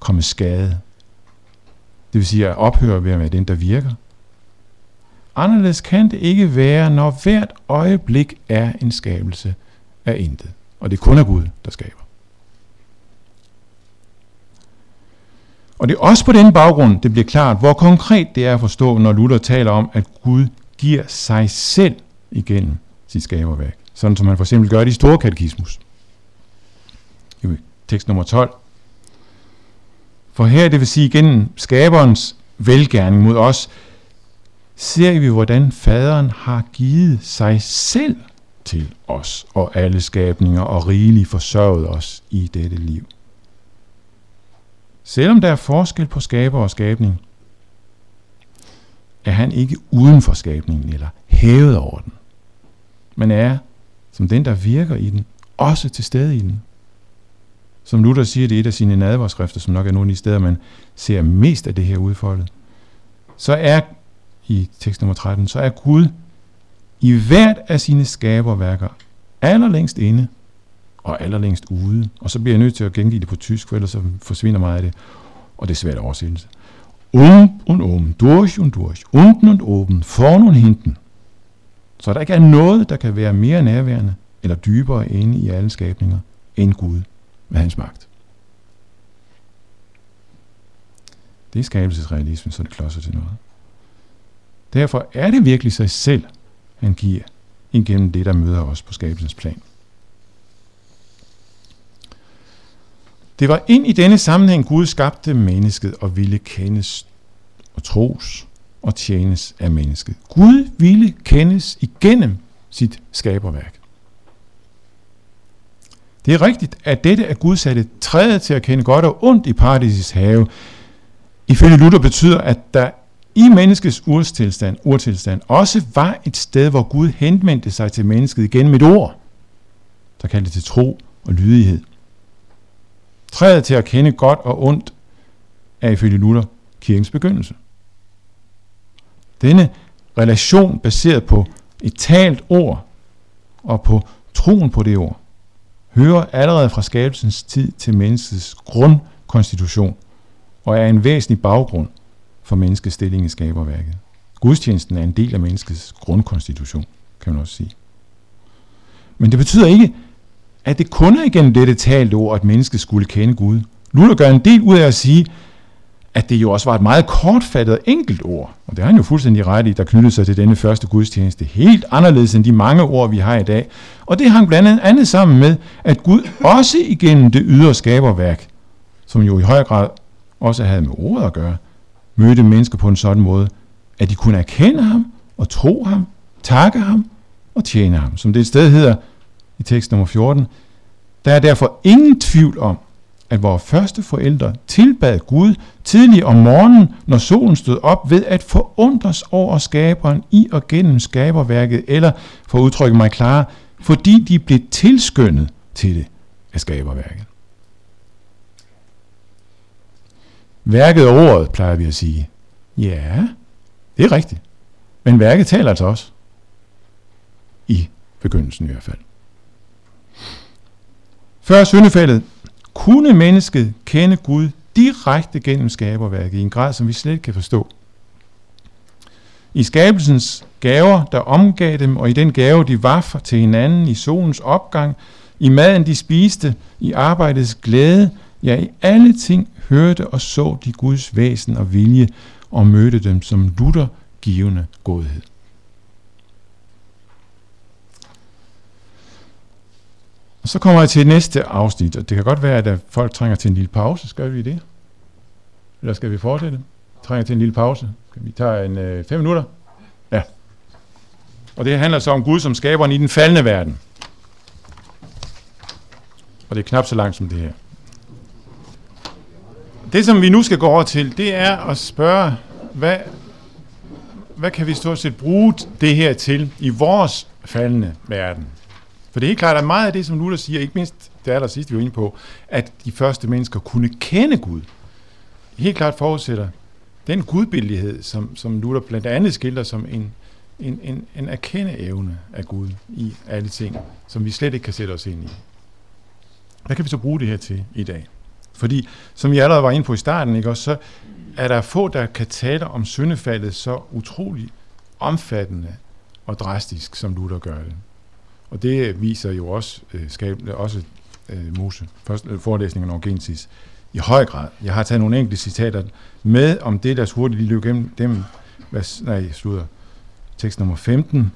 kommet skade. Det vil sige, at ophøre ved at være den, der virker. Anderledes kan det ikke være, når hvert øjeblik er en skabelse af intet. Og det kun er Gud, der skaber. Og det er også på den baggrund, det bliver klart, hvor konkret det er at forstå, når Luther taler om, at Gud giver sig selv igennem sit skaberværk. Sådan som man for eksempel gør det i Store Katekismus. I tekst nummer 12. For her, det vil sige gennem skaberens velgærning mod os, ser vi, hvordan faderen har givet sig selv til os og alle skabninger og rigeligt forsørget os i dette liv. Selvom der er forskel på skaber og skabning, er han ikke uden for skabningen eller hævet over den, men er, som den, der virker i den, også til stede i den. Som Luther siger det i et af sine nadverskrifter, som nok er nogle af de steder, man ser mest af det her udfoldet, så er i tekst nummer 13, så er Gud i hvert af sine skaberværker allerlængst inde og allerlængst ude. Og så bliver jeg nødt til at gengive det på tysk, for ellers så forsvinder meget af det. Og det er svært at oversætte. Um und oben, durch und durch, unten und oben, vorn und hinten. Så der ikke er noget, der kan være mere nærværende eller dybere inde i alle skabninger end Gud med hans magt. Det er skabelsesrealismen, så det klodser til noget. Derfor er det virkelig sig selv, han giver igennem det, der møder os på skabelsens plan. Det var ind i denne sammenhæng, Gud skabte mennesket og ville kendes og tros og tjenes af mennesket. Gud ville kendes igennem sit skaberværk. Det er rigtigt, at dette er Gud satte træet til at kende godt og ondt i paradisets have. Ifølge Luther betyder, at der i menneskets urtilstand, urtilstand også var et sted, hvor Gud henvendte sig til mennesket igen et ord, der kaldte til tro og lydighed. Træet til at kende godt og ondt er ifølge Luther kirkens begyndelse. Denne relation baseret på et talt ord og på troen på det ord, hører allerede fra skabelsens tid til menneskets grundkonstitution og er en væsentlig baggrund for menneskets stilling i skaberværket. Gudstjenesten er en del af menneskets grundkonstitution, kan man også sige. Men det betyder ikke, at det kun er igennem dette talte ord, at mennesket skulle kende Gud. Luther gør en del ud af at sige, at det jo også var et meget kortfattet enkelt ord, og det har han jo fuldstændig ret i, der knyttede sig til denne første gudstjeneste, helt anderledes end de mange ord, vi har i dag. Og det hang blandt andet sammen med, at Gud også igennem det ydre skaberværk, som jo i høj grad også havde med ordet at gøre, mødte mennesker på en sådan måde, at de kunne erkende ham og tro ham, takke ham og tjene ham. Som det et sted hedder i tekst nummer 14, der er derfor ingen tvivl om, at vores første forældre tilbad Gud tidlig om morgenen, når solen stod op, ved at forundres over skaberen i og gennem skaberværket, eller for at udtrykke mig klare, fordi de blev tilskyndet til det af skaberværket. Værket og ordet, plejer vi at sige. Ja, det er rigtigt. Men værket taler altså også. I begyndelsen i hvert fald. Før syndefaldet kunne mennesket kende Gud direkte gennem skaberværket i en grad, som vi slet ikke kan forstå. I skabelsens gaver, der omgav dem, og i den gave, de var for til hinanden, i solens opgang, i maden, de spiste, i arbejdets glæde, ja, i alle ting hørte og så de Guds væsen og vilje, og mødte dem som Luther givende godhed. Og så kommer jeg til næste afsnit, og det kan godt være, at folk trænger til en lille pause. Skal vi det? Eller skal vi fortsætte? Trænger til en lille pause. Vi tager en øh, fem minutter. Ja. Og det handler så om Gud som skaberen i den faldende verden. Og det er knap så langt som det her. Det, som vi nu skal gå over til, det er at spørge, hvad, hvad kan vi stort set bruge det her til i vores faldende verden? For det er helt klart, at meget af det, som Luther siger, ikke mindst det aller sidste, vi var inde på, at de første mennesker kunne kende Gud, helt klart forudsætter den gudbillighed, som, som Luther blandt andet skildrer som en, en, en, en erkendeevne af Gud i alle ting, som vi slet ikke kan sætte os ind i. Hvad kan vi så bruge det her til i dag? Fordi, som jeg allerede var inde på i starten, ikke, også, så er der få, der kan tale om syndefaldet så utrolig omfattende og drastisk, som Luther gør det. Og det viser jo også, øh, skab, også øh, Mose, først, øh, forelæsningen om Genesis, i høj grad. Jeg har taget nogle enkelte citater med om det, der hurtigt lige løb gennem dem. Hvad, nej, slutter. Tekst nummer 15.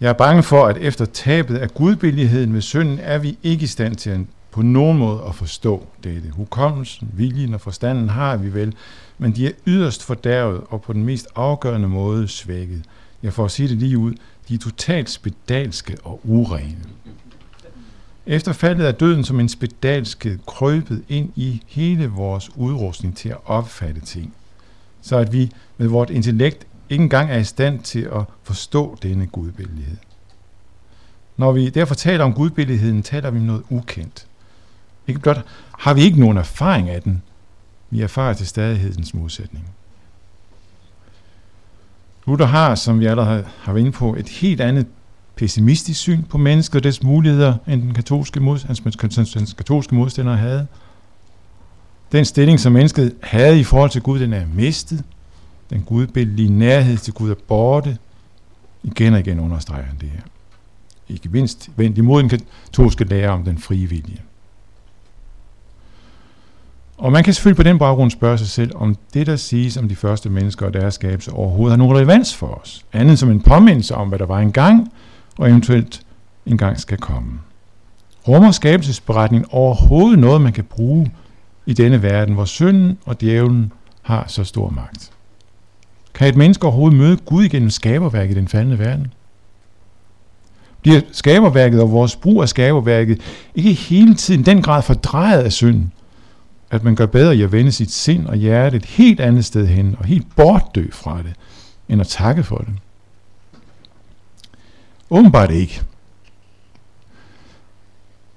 Jeg er bange for, at efter tabet af gudbilligheden ved synden, er vi ikke i stand til at på nogen måde at forstå dette. Hukommelsen, viljen og forstanden har vi vel, men de er yderst fordærvet og på den mest afgørende måde svækket. Jeg får at sige det lige ud, de er totalt spedalske og urene. Efter faldet er døden som en spedalske krøbet ind i hele vores udrustning til at opfatte ting, så at vi med vort intellekt ikke engang er i stand til at forstå denne gudbillighed. Når vi derfor taler om gudbilligheden, taler vi om noget ukendt. Ikke blot har vi ikke nogen erfaring af den, vi erfarer til stadighedens modsætning. Luther har, som vi allerede har været inde på, et helt andet pessimistisk syn på mennesket og dets muligheder, end den katolske, mod, hans katolske modstander havde. Den stilling, som mennesket havde i forhold til Gud, den er mistet. Den gudbillige nærhed til Gud er borte. Igen og igen understreger han det her. Ikke mindst vendt imod den katolske lære om den frie vilje. Og man kan selvfølgelig på den baggrund spørge sig selv, om det, der siges om de første mennesker og deres skabelse, overhovedet har nogen relevans for os. Andet som en påmindelse om, hvad der var engang, og eventuelt engang skal komme. Rummer skabelsesberetningen overhovedet noget, man kan bruge i denne verden, hvor synden og djævlen har så stor magt? Kan et menneske overhovedet møde Gud igennem skaberværket i den faldende verden? Bliver skaberværket og vores brug af skaberværket ikke hele tiden den grad fordrejet af synden, at man gør bedre i at vende sit sind og hjerte et helt andet sted hen, og helt bortdø fra det, end at takke for det. Åbenbart ikke.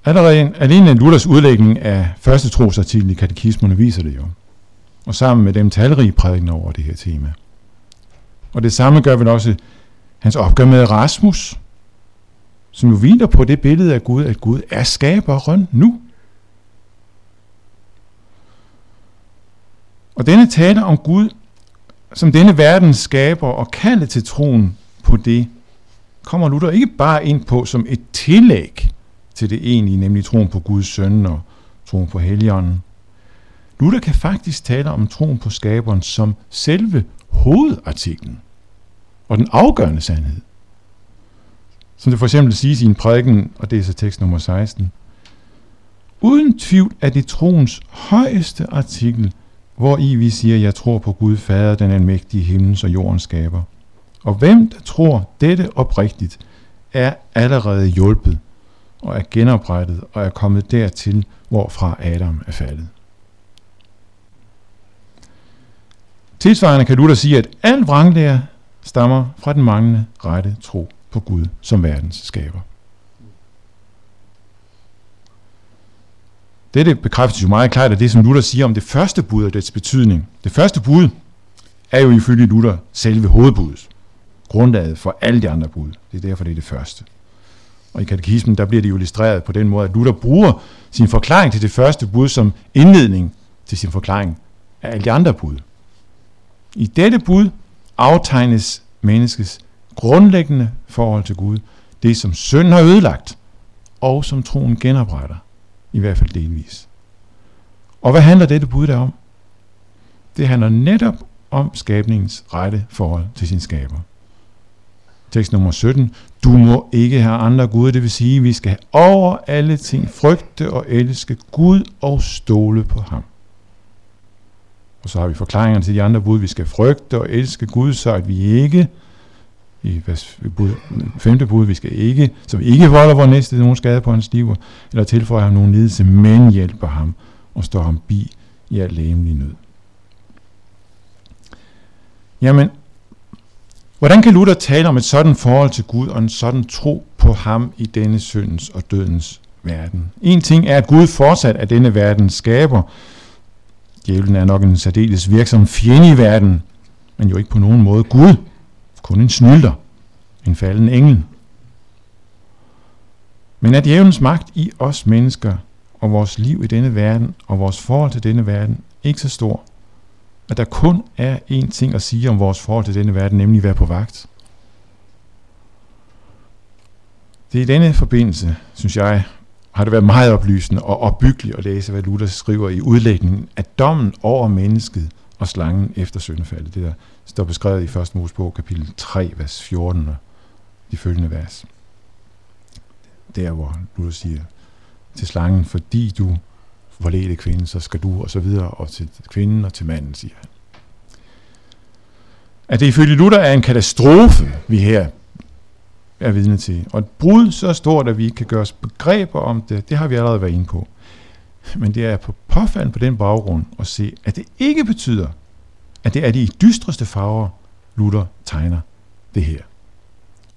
Allerede alene Luthers udlægning af første trosartikel i katekismerne viser det jo. Og sammen med dem talrige prædikener over det her tema. Og det samme gør vel også hans opgør med Rasmus, som jo hviler på det billede af Gud, at Gud er skaberen nu. Og denne tale om Gud, som denne verden skaber og kaldet til troen på det, kommer Luther ikke bare ind på som et tillæg til det egentlige, nemlig troen på Guds søn og troen på Helligånden. Luther kan faktisk tale om troen på skaberen som selve hovedartiklen og den afgørende sandhed. Som det for eksempel siges i en prædiken, og det er så tekst nummer 16. Uden tvivl er det troens højeste artikel, hvor i vi siger, jeg tror på Gud Fader, den almægtige himlens og jordens skaber. Og hvem der tror dette oprigtigt, er allerede hjulpet og er genoprettet og er kommet dertil, hvorfra Adam er faldet. Tilsvarende kan du da sige, at al vranglære stammer fra den manglende rette tro på Gud som verdens skaber. Dette bekræftes jo meget klart af det, som Luther siger om det første bud og dets betydning. Det første bud er jo ifølge Luther selve hovedbuddet. Grundlaget for alle de andre bud. Det er derfor, det er det første. Og i katekismen, der bliver det jo illustreret på den måde, at Luther bruger sin forklaring til det første bud som indledning til sin forklaring af alle de andre bud. I dette bud aftegnes menneskets grundlæggende forhold til Gud, det som synden har ødelagt, og som troen genopretter i hvert fald delvis. Og hvad handler dette bud der om? Det handler netop om skabningens rette forhold til sin skaber. Tekst nummer 17. Du må ikke have andre guder, det vil sige, at vi skal over alle ting frygte og elske Gud og stole på ham. Og så har vi forklaringerne til de andre bud. Vi skal frygte og elske Gud, så at vi ikke, i bud, femte bud, vi skal ikke, så vi ikke volder vores næste nogen skade på hans liv, eller tilføjer ham nogen lidelse, men hjælper ham og står ham bi i al lægemlig nød. Jamen, hvordan kan Luther tale om et sådan forhold til Gud og en sådan tro på ham i denne syndens og dødens verden? En ting er, at Gud fortsat er denne verden skaber. Djævlen er nok en særdeles virksom fjende i verden, men jo ikke på nogen måde Gud. Kun en snylder, en falden engel. Men at djævelens magt i os mennesker og vores liv i denne verden og vores forhold til denne verden ikke så stor, at der kun er én ting at sige om vores forhold til denne verden, nemlig at være på vagt. Det er i denne forbindelse, synes jeg, har det været meget oplysende og opbyggeligt at læse, hvad Luther skriver i udlægningen af dommen over mennesket og slangen efter syndefaldet. Det der står beskrevet i 1. Mosebog kapitel 3, vers 14 og de følgende vers. Der hvor Luther siger til slangen, fordi du forledte kvinden, så skal du, og så videre, og til kvinden og til manden, siger han. At det ifølge Luther er en katastrofe, vi her er vidne til. Og et brud så stort, at vi ikke kan gøre os begreber om det, det har vi allerede været inde på. Men det er på påfald på den baggrund at se, at det ikke betyder, at det er de dystreste farver, Luther tegner det her.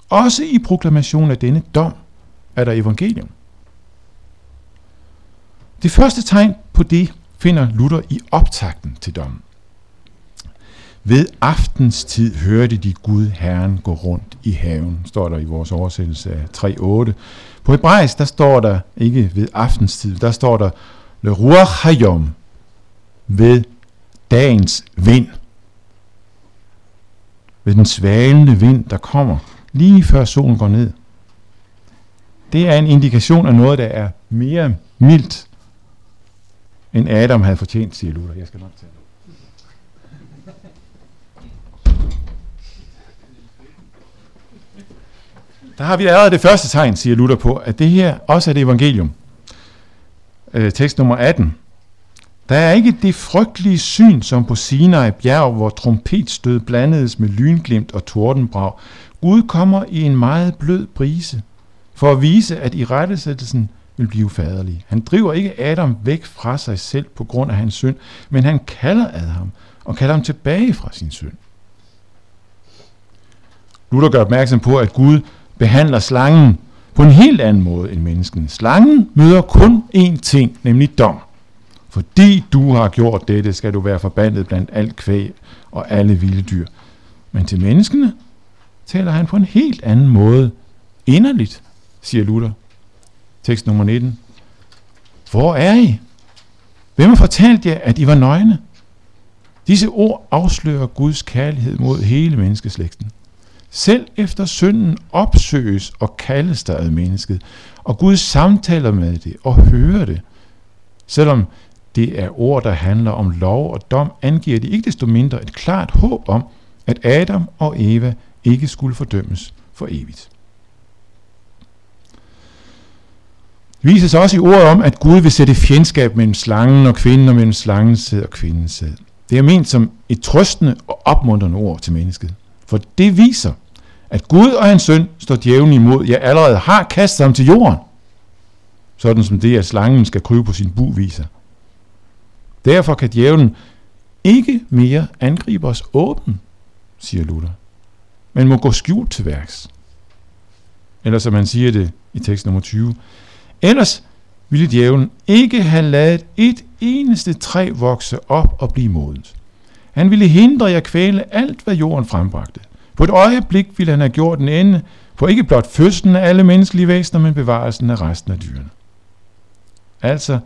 Også i proklamationen af denne dom er der evangelium. Det første tegn på det finder Luther i optakten til dommen. Ved aftens tid hørte de Gud Herren gå rundt i haven, står der i vores oversættelse af 3.8. På hebraisk, der står der ikke ved aftens tid, der står der le ruach hayom, ved dagens vind. Ved den svalende vind, der kommer lige før solen går ned. Det er en indikation af noget, der er mere mildt end Adam havde fortjent, siger Luther. Jeg skal nok tage det. Der har vi allerede det første tegn, siger Luther på, at det her også er det evangelium. Øh, tekst nummer 18. Der er ikke det frygtelige syn, som på Sinai bjerg, hvor trompetstød blandedes med lynglimt og tordenbrag. Gud kommer i en meget blød brise, for at vise, at i rettesættelsen vil blive faderlig. Han driver ikke Adam væk fra sig selv på grund af hans synd, men han kalder Adam og kalder ham tilbage fra sin synd. Luther gør opmærksom på, at Gud behandler slangen på en helt anden måde end mennesken. Slangen møder kun én ting, nemlig dom. Fordi du har gjort dette, skal du være forbandet blandt alt kvæg og alle vilde dyr. Men til menneskene taler han på en helt anden måde. Inderligt, siger Luther. Tekst nummer 19. Hvor er I? Hvem har fortalt jer, at I var nøgne? Disse ord afslører Guds kærlighed mod hele menneskeslægten. Selv efter synden opsøges og kaldes der af mennesket, og Gud samtaler med det og hører det. Selvom det er ord, der handler om lov og dom, angiver de ikke desto mindre et klart håb om, at Adam og Eva ikke skulle fordømmes for evigt. Det vises også i ordet om, at Gud vil sætte fjendskab mellem slangen og kvinden og mellem slangens sæd og kvindens sæd. Det er ment som et trøstende og opmuntrende ord til mennesket. For det viser, at Gud og hans søn står djævlen imod, jeg allerede har kastet ham til jorden. Sådan som det, at slangen skal krybe på sin bu viser. Derfor kan djævlen ikke mere angribe os åben, siger Luther, men må gå skjult til værks. Eller som man siger det i tekst nummer 20, ellers ville djævlen ikke have ladet et eneste træ vokse op og blive modent. Han ville hindre jer kvæle alt, hvad jorden frembragte. På et øjeblik ville han have gjort en ende på ikke blot fødslen af alle menneskelige væsener, men bevarelsen af resten af dyrene. Altså,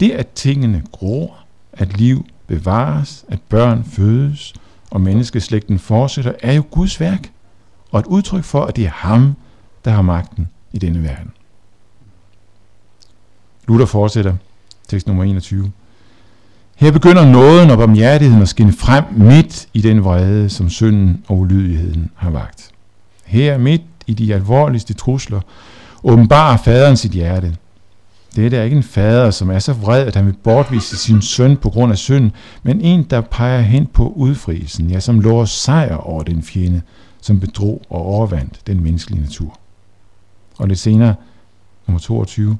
det at tingene gror, at liv bevares, at børn fødes, og menneskeslægten fortsætter, er jo Guds værk, og et udtryk for, at det er ham, der har magten i denne verden. Luther fortsætter, tekst nummer 21. Her begynder nåden og barmhjertigheden at skinne frem midt i den vrede, som synden og ulydigheden har vagt. Her midt i de alvorligste trusler åbenbarer faderen sit hjerte. Det er ikke en fader, som er så vred, at han vil bortvise sin søn på grund af synd, men en, der peger hen på udfrielsen, ja, som lover sejr over den fjende, som bedrog og overvandt den menneskelige natur. Og lidt senere, nummer 22,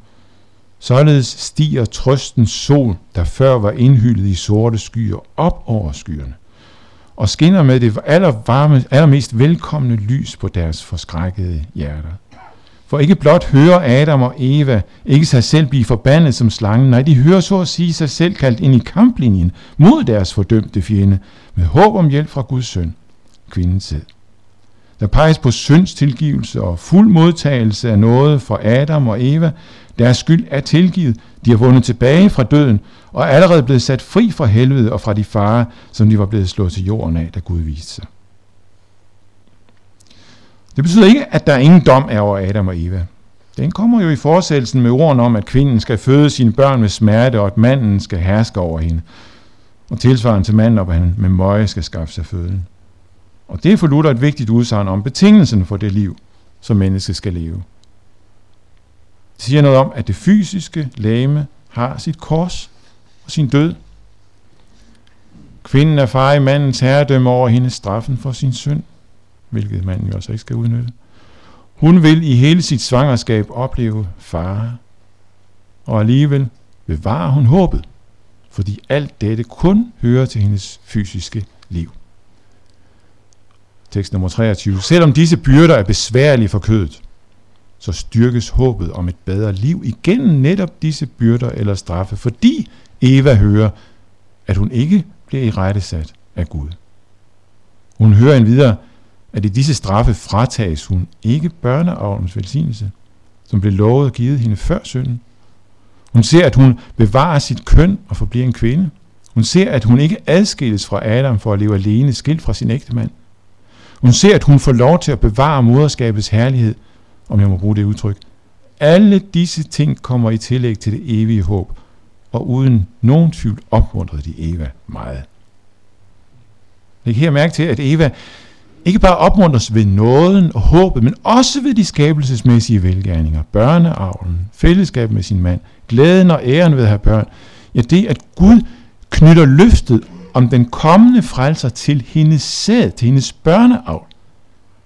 Således stiger trøstens sol, der før var indhyllet i sorte skyer, op over skyerne, og skinner med det allervarme, allermest velkomne lys på deres forskrækkede hjerter. For ikke blot hører Adam og Eva ikke sig selv blive forbandet som slangen, nej, de hører så at sige sig selv kaldt ind i kamplinjen mod deres fordømte fjende, med håb om hjælp fra Guds søn, kvindens sæd. Der peges på synds tilgivelse og fuld modtagelse af noget for Adam og Eva. Deres skyld er tilgivet. De har vundet tilbage fra døden og er allerede blevet sat fri fra helvede og fra de farer, som de var blevet slået til jorden af, da Gud viste sig. Det betyder ikke, at der ingen dom er over Adam og Eva. Den kommer jo i forsættelsen med ordene om, at kvinden skal føde sine børn med smerte, og at manden skal herske over hende. Og tilsvarende til manden, at han med møje skal skaffe sig føden. Og det er for Luther et vigtigt udsagn om betingelsen for det liv, som mennesket skal leve. Det siger noget om, at det fysiske lame har sit kors og sin død. Kvinden er far i mandens herredømme over hendes straffen for sin synd, hvilket manden jo altså ikke skal udnytte. Hun vil i hele sit svangerskab opleve fare, og alligevel bevarer hun håbet, fordi alt dette kun hører til hendes fysiske liv tekst nummer 23. Selvom disse byrder er besværlige for kødet, så styrkes håbet om et bedre liv igennem netop disse byrder eller straffe, fordi Eva hører, at hun ikke bliver i rettesat af Gud. Hun hører endvidere, at i disse straffe fratages hun ikke børneavlens velsignelse, som blev lovet og givet hende før synden. Hun ser, at hun bevarer sit køn og forbliver en kvinde. Hun ser, at hun ikke adskilles fra Adam for at leve alene, skilt fra sin ægtemand. Hun ser, at hun får lov til at bevare moderskabets herlighed, om jeg må bruge det udtryk. Alle disse ting kommer i tillæg til det evige håb, og uden nogen tvivl opmuntrede de Eva meget. Jeg her mærke til, at Eva ikke bare opmuntres ved nåden og håbet, men også ved de skabelsesmæssige velgærninger, børneavlen, fællesskab med sin mand, glæden og æren ved at have børn. Ja, det at Gud knytter løftet om den kommende frelser til hendes sæd, til hendes børneavl,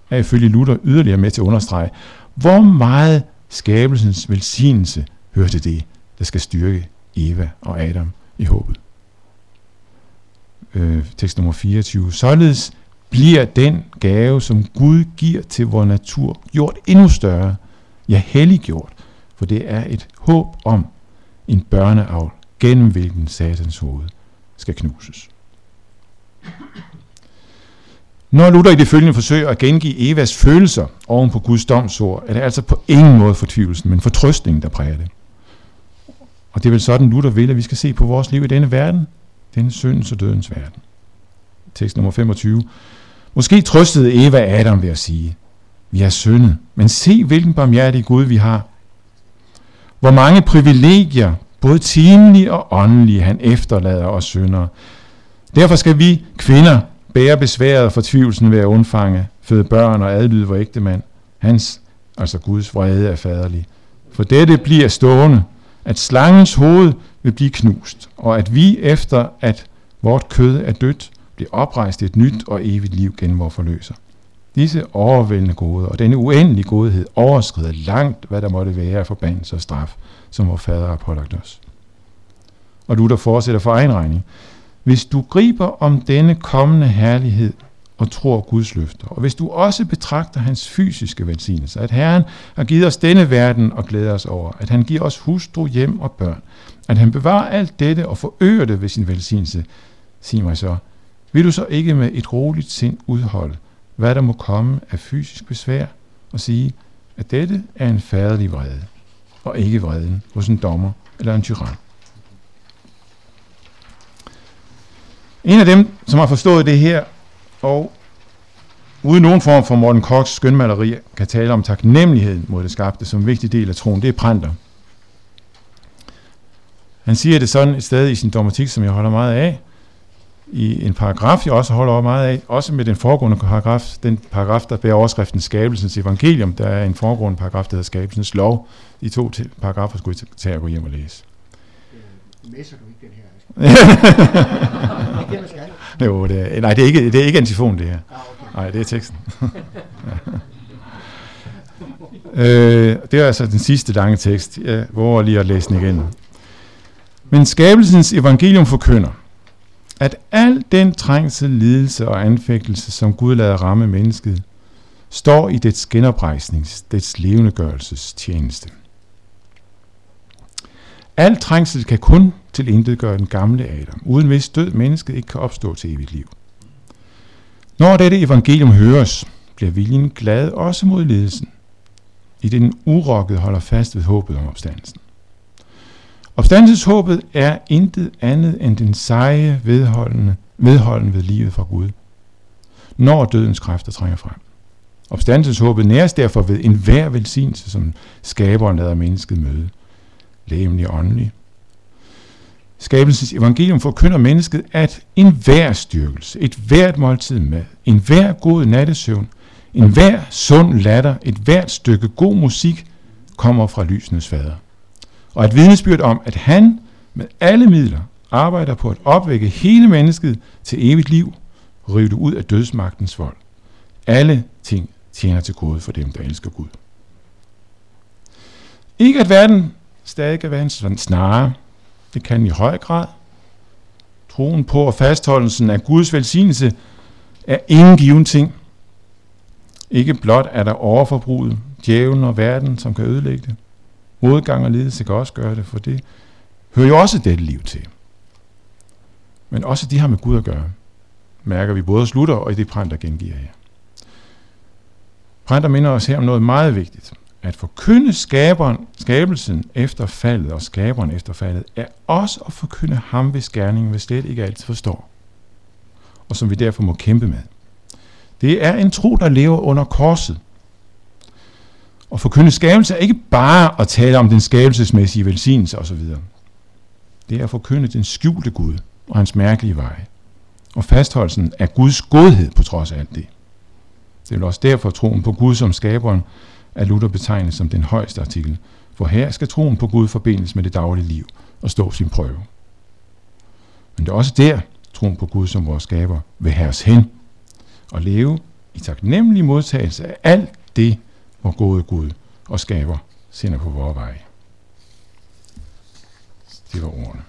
er ifølge Luther yderligere med til at understrege, hvor meget skabelsens velsignelse hører til det, der skal styrke Eva og Adam i håbet. Øh, tekst nummer 24. Således bliver den gave, som Gud giver til vores natur, gjort endnu større, ja helliggjort, for det er et håb om en børneavl, gennem hvilken satans hoved skal knuses. Når Luther i det følgende forsøger at gengive Evas følelser oven på Guds domsord, er det altså på ingen måde fortvivlelsen, men fortrøstningen, der præger det. Og det er vel sådan, Luther vil, at vi skal se på vores liv i denne verden, denne syndens og dødens verden. Tekst nummer 25. Måske trøstede Eva Adam ved at sige, vi er syndet, men se hvilken barmhjertig Gud vi har. Hvor mange privilegier, både timelige og åndelige, han efterlader os syndere. Derfor skal vi kvinder bære besværet og fortvivlelsen ved at undfange, føde børn og adlyde vor ægte mand. Hans, altså Guds vrede, er faderlig. For dette bliver stående, at slangens hoved vil blive knust, og at vi efter at vort kød er dødt, bliver oprejst i et nyt og evigt liv gennem vores forløser. Disse overvældende gode og denne uendelige godhed overskrider langt, hvad der måtte være af forbandelse og straf, som vores fader har pålagt os. Og Luther fortsætter for egen regning. Hvis du griber om denne kommende herlighed og tror Guds løfter, og hvis du også betragter hans fysiske velsignelse, at Herren har givet os denne verden og glæder os over, at han giver os hustru, hjem og børn, at han bevarer alt dette og forøger det ved sin velsignelse, sig mig så, vil du så ikke med et roligt sind udholde, hvad der må komme af fysisk besvær, og sige, at dette er en faderlig vrede, og ikke vreden hos en dommer eller en tyran. En af dem, som har forstået det her, og uden nogen form for Morten Kochs skønmaleri, kan tale om taknemmelighed mod det skabte som en vigtig del af troen, det er Pranter. Han siger det sådan et sted i sin dogmatik, som jeg holder meget af, i en paragraf, jeg også holder meget af, også med den foregående paragraf, den paragraf, der bærer overskriften Skabelsens Evangelium, der er en foregående paragraf, der hedder Skabelsens Lov. De to paragrafer skulle I tage og gå hjem og læse.
Messer du ikke den her?
det [laughs] jo, det er, nej, det er, ikke, det er ikke antifon, det her.
Ah.
Nej, det er teksten. [laughs] øh, det er altså den sidste lange tekst. Jeg våger lige at læse den igen. Men skabelsens evangelium forkynder, at al den trængsel, lidelse og anfægtelse, som Gud lader ramme mennesket, står i dets genoprejsnings, dets levendegørelses tjeneste. Al trængsel kan kun til gøre den gamle Adam, uden hvis død mennesket ikke kan opstå til evigt liv. Når dette evangelium høres, bliver viljen glad også mod ledelsen, i den urokket holder fast ved håbet om opstandelsen. Opstandelseshåbet er intet andet end den seje vedholdende, vedholden ved livet fra Gud, når dødens kræfter trænger frem. Opstandelseshåbet næres derfor ved enhver velsignelse, som skaberen lader mennesket møde, lægemlig og åndelig. Skabelsens evangelium forkynder mennesket, at enhver styrkelse, et hvert måltid mad, enhver god nattesøvn, enhver sund latter, et hvert stykke god musik kommer fra lysenes fader og et vidnesbyrd om, at han med alle midler arbejder på at opvække hele mennesket til evigt liv, rive det ud af dødsmagtens vold. Alle ting tjener til gode for dem, der elsker Gud. Ikke at verden stadig kan være en snare. Det kan i høj grad. Troen på og fastholdelsen af Guds velsignelse er ingen given ting. Ikke blot er der overforbruget, djævlen og verden, som kan ødelægge det. Modgang og lidelse kan også gøre det, for det hører jo også dette liv til. Men også de har med Gud at gøre, mærker vi både slutter og i det prænt, der gengiver her. Prænter minder os her om noget meget vigtigt. At forkynde skaberen, skabelsen efter faldet og skaberen efter faldet, er også at forkynde ham, hvis gerningen vi slet ikke altid forstår. Og som vi derfor må kæmpe med. Det er en tro, der lever under korset, og forkynde skabelse er ikke bare at tale om den skabelsesmæssige velsignelse osv. Det er at forkynde den skjulte Gud og hans mærkelige veje. Og fastholdelsen af Guds godhed på trods af alt det. Det er også derfor troen på Gud som skaberen er Luther betegnet som den højeste artikel. For her skal troen på Gud forbindes med det daglige liv og stå sin prøve. Men det er også der, troen på Gud som vores skaber vil have os hen og leve i taknemmelig modtagelse af alt det, hvor gode Gud og skaber sender på vores vej. Det var ordene.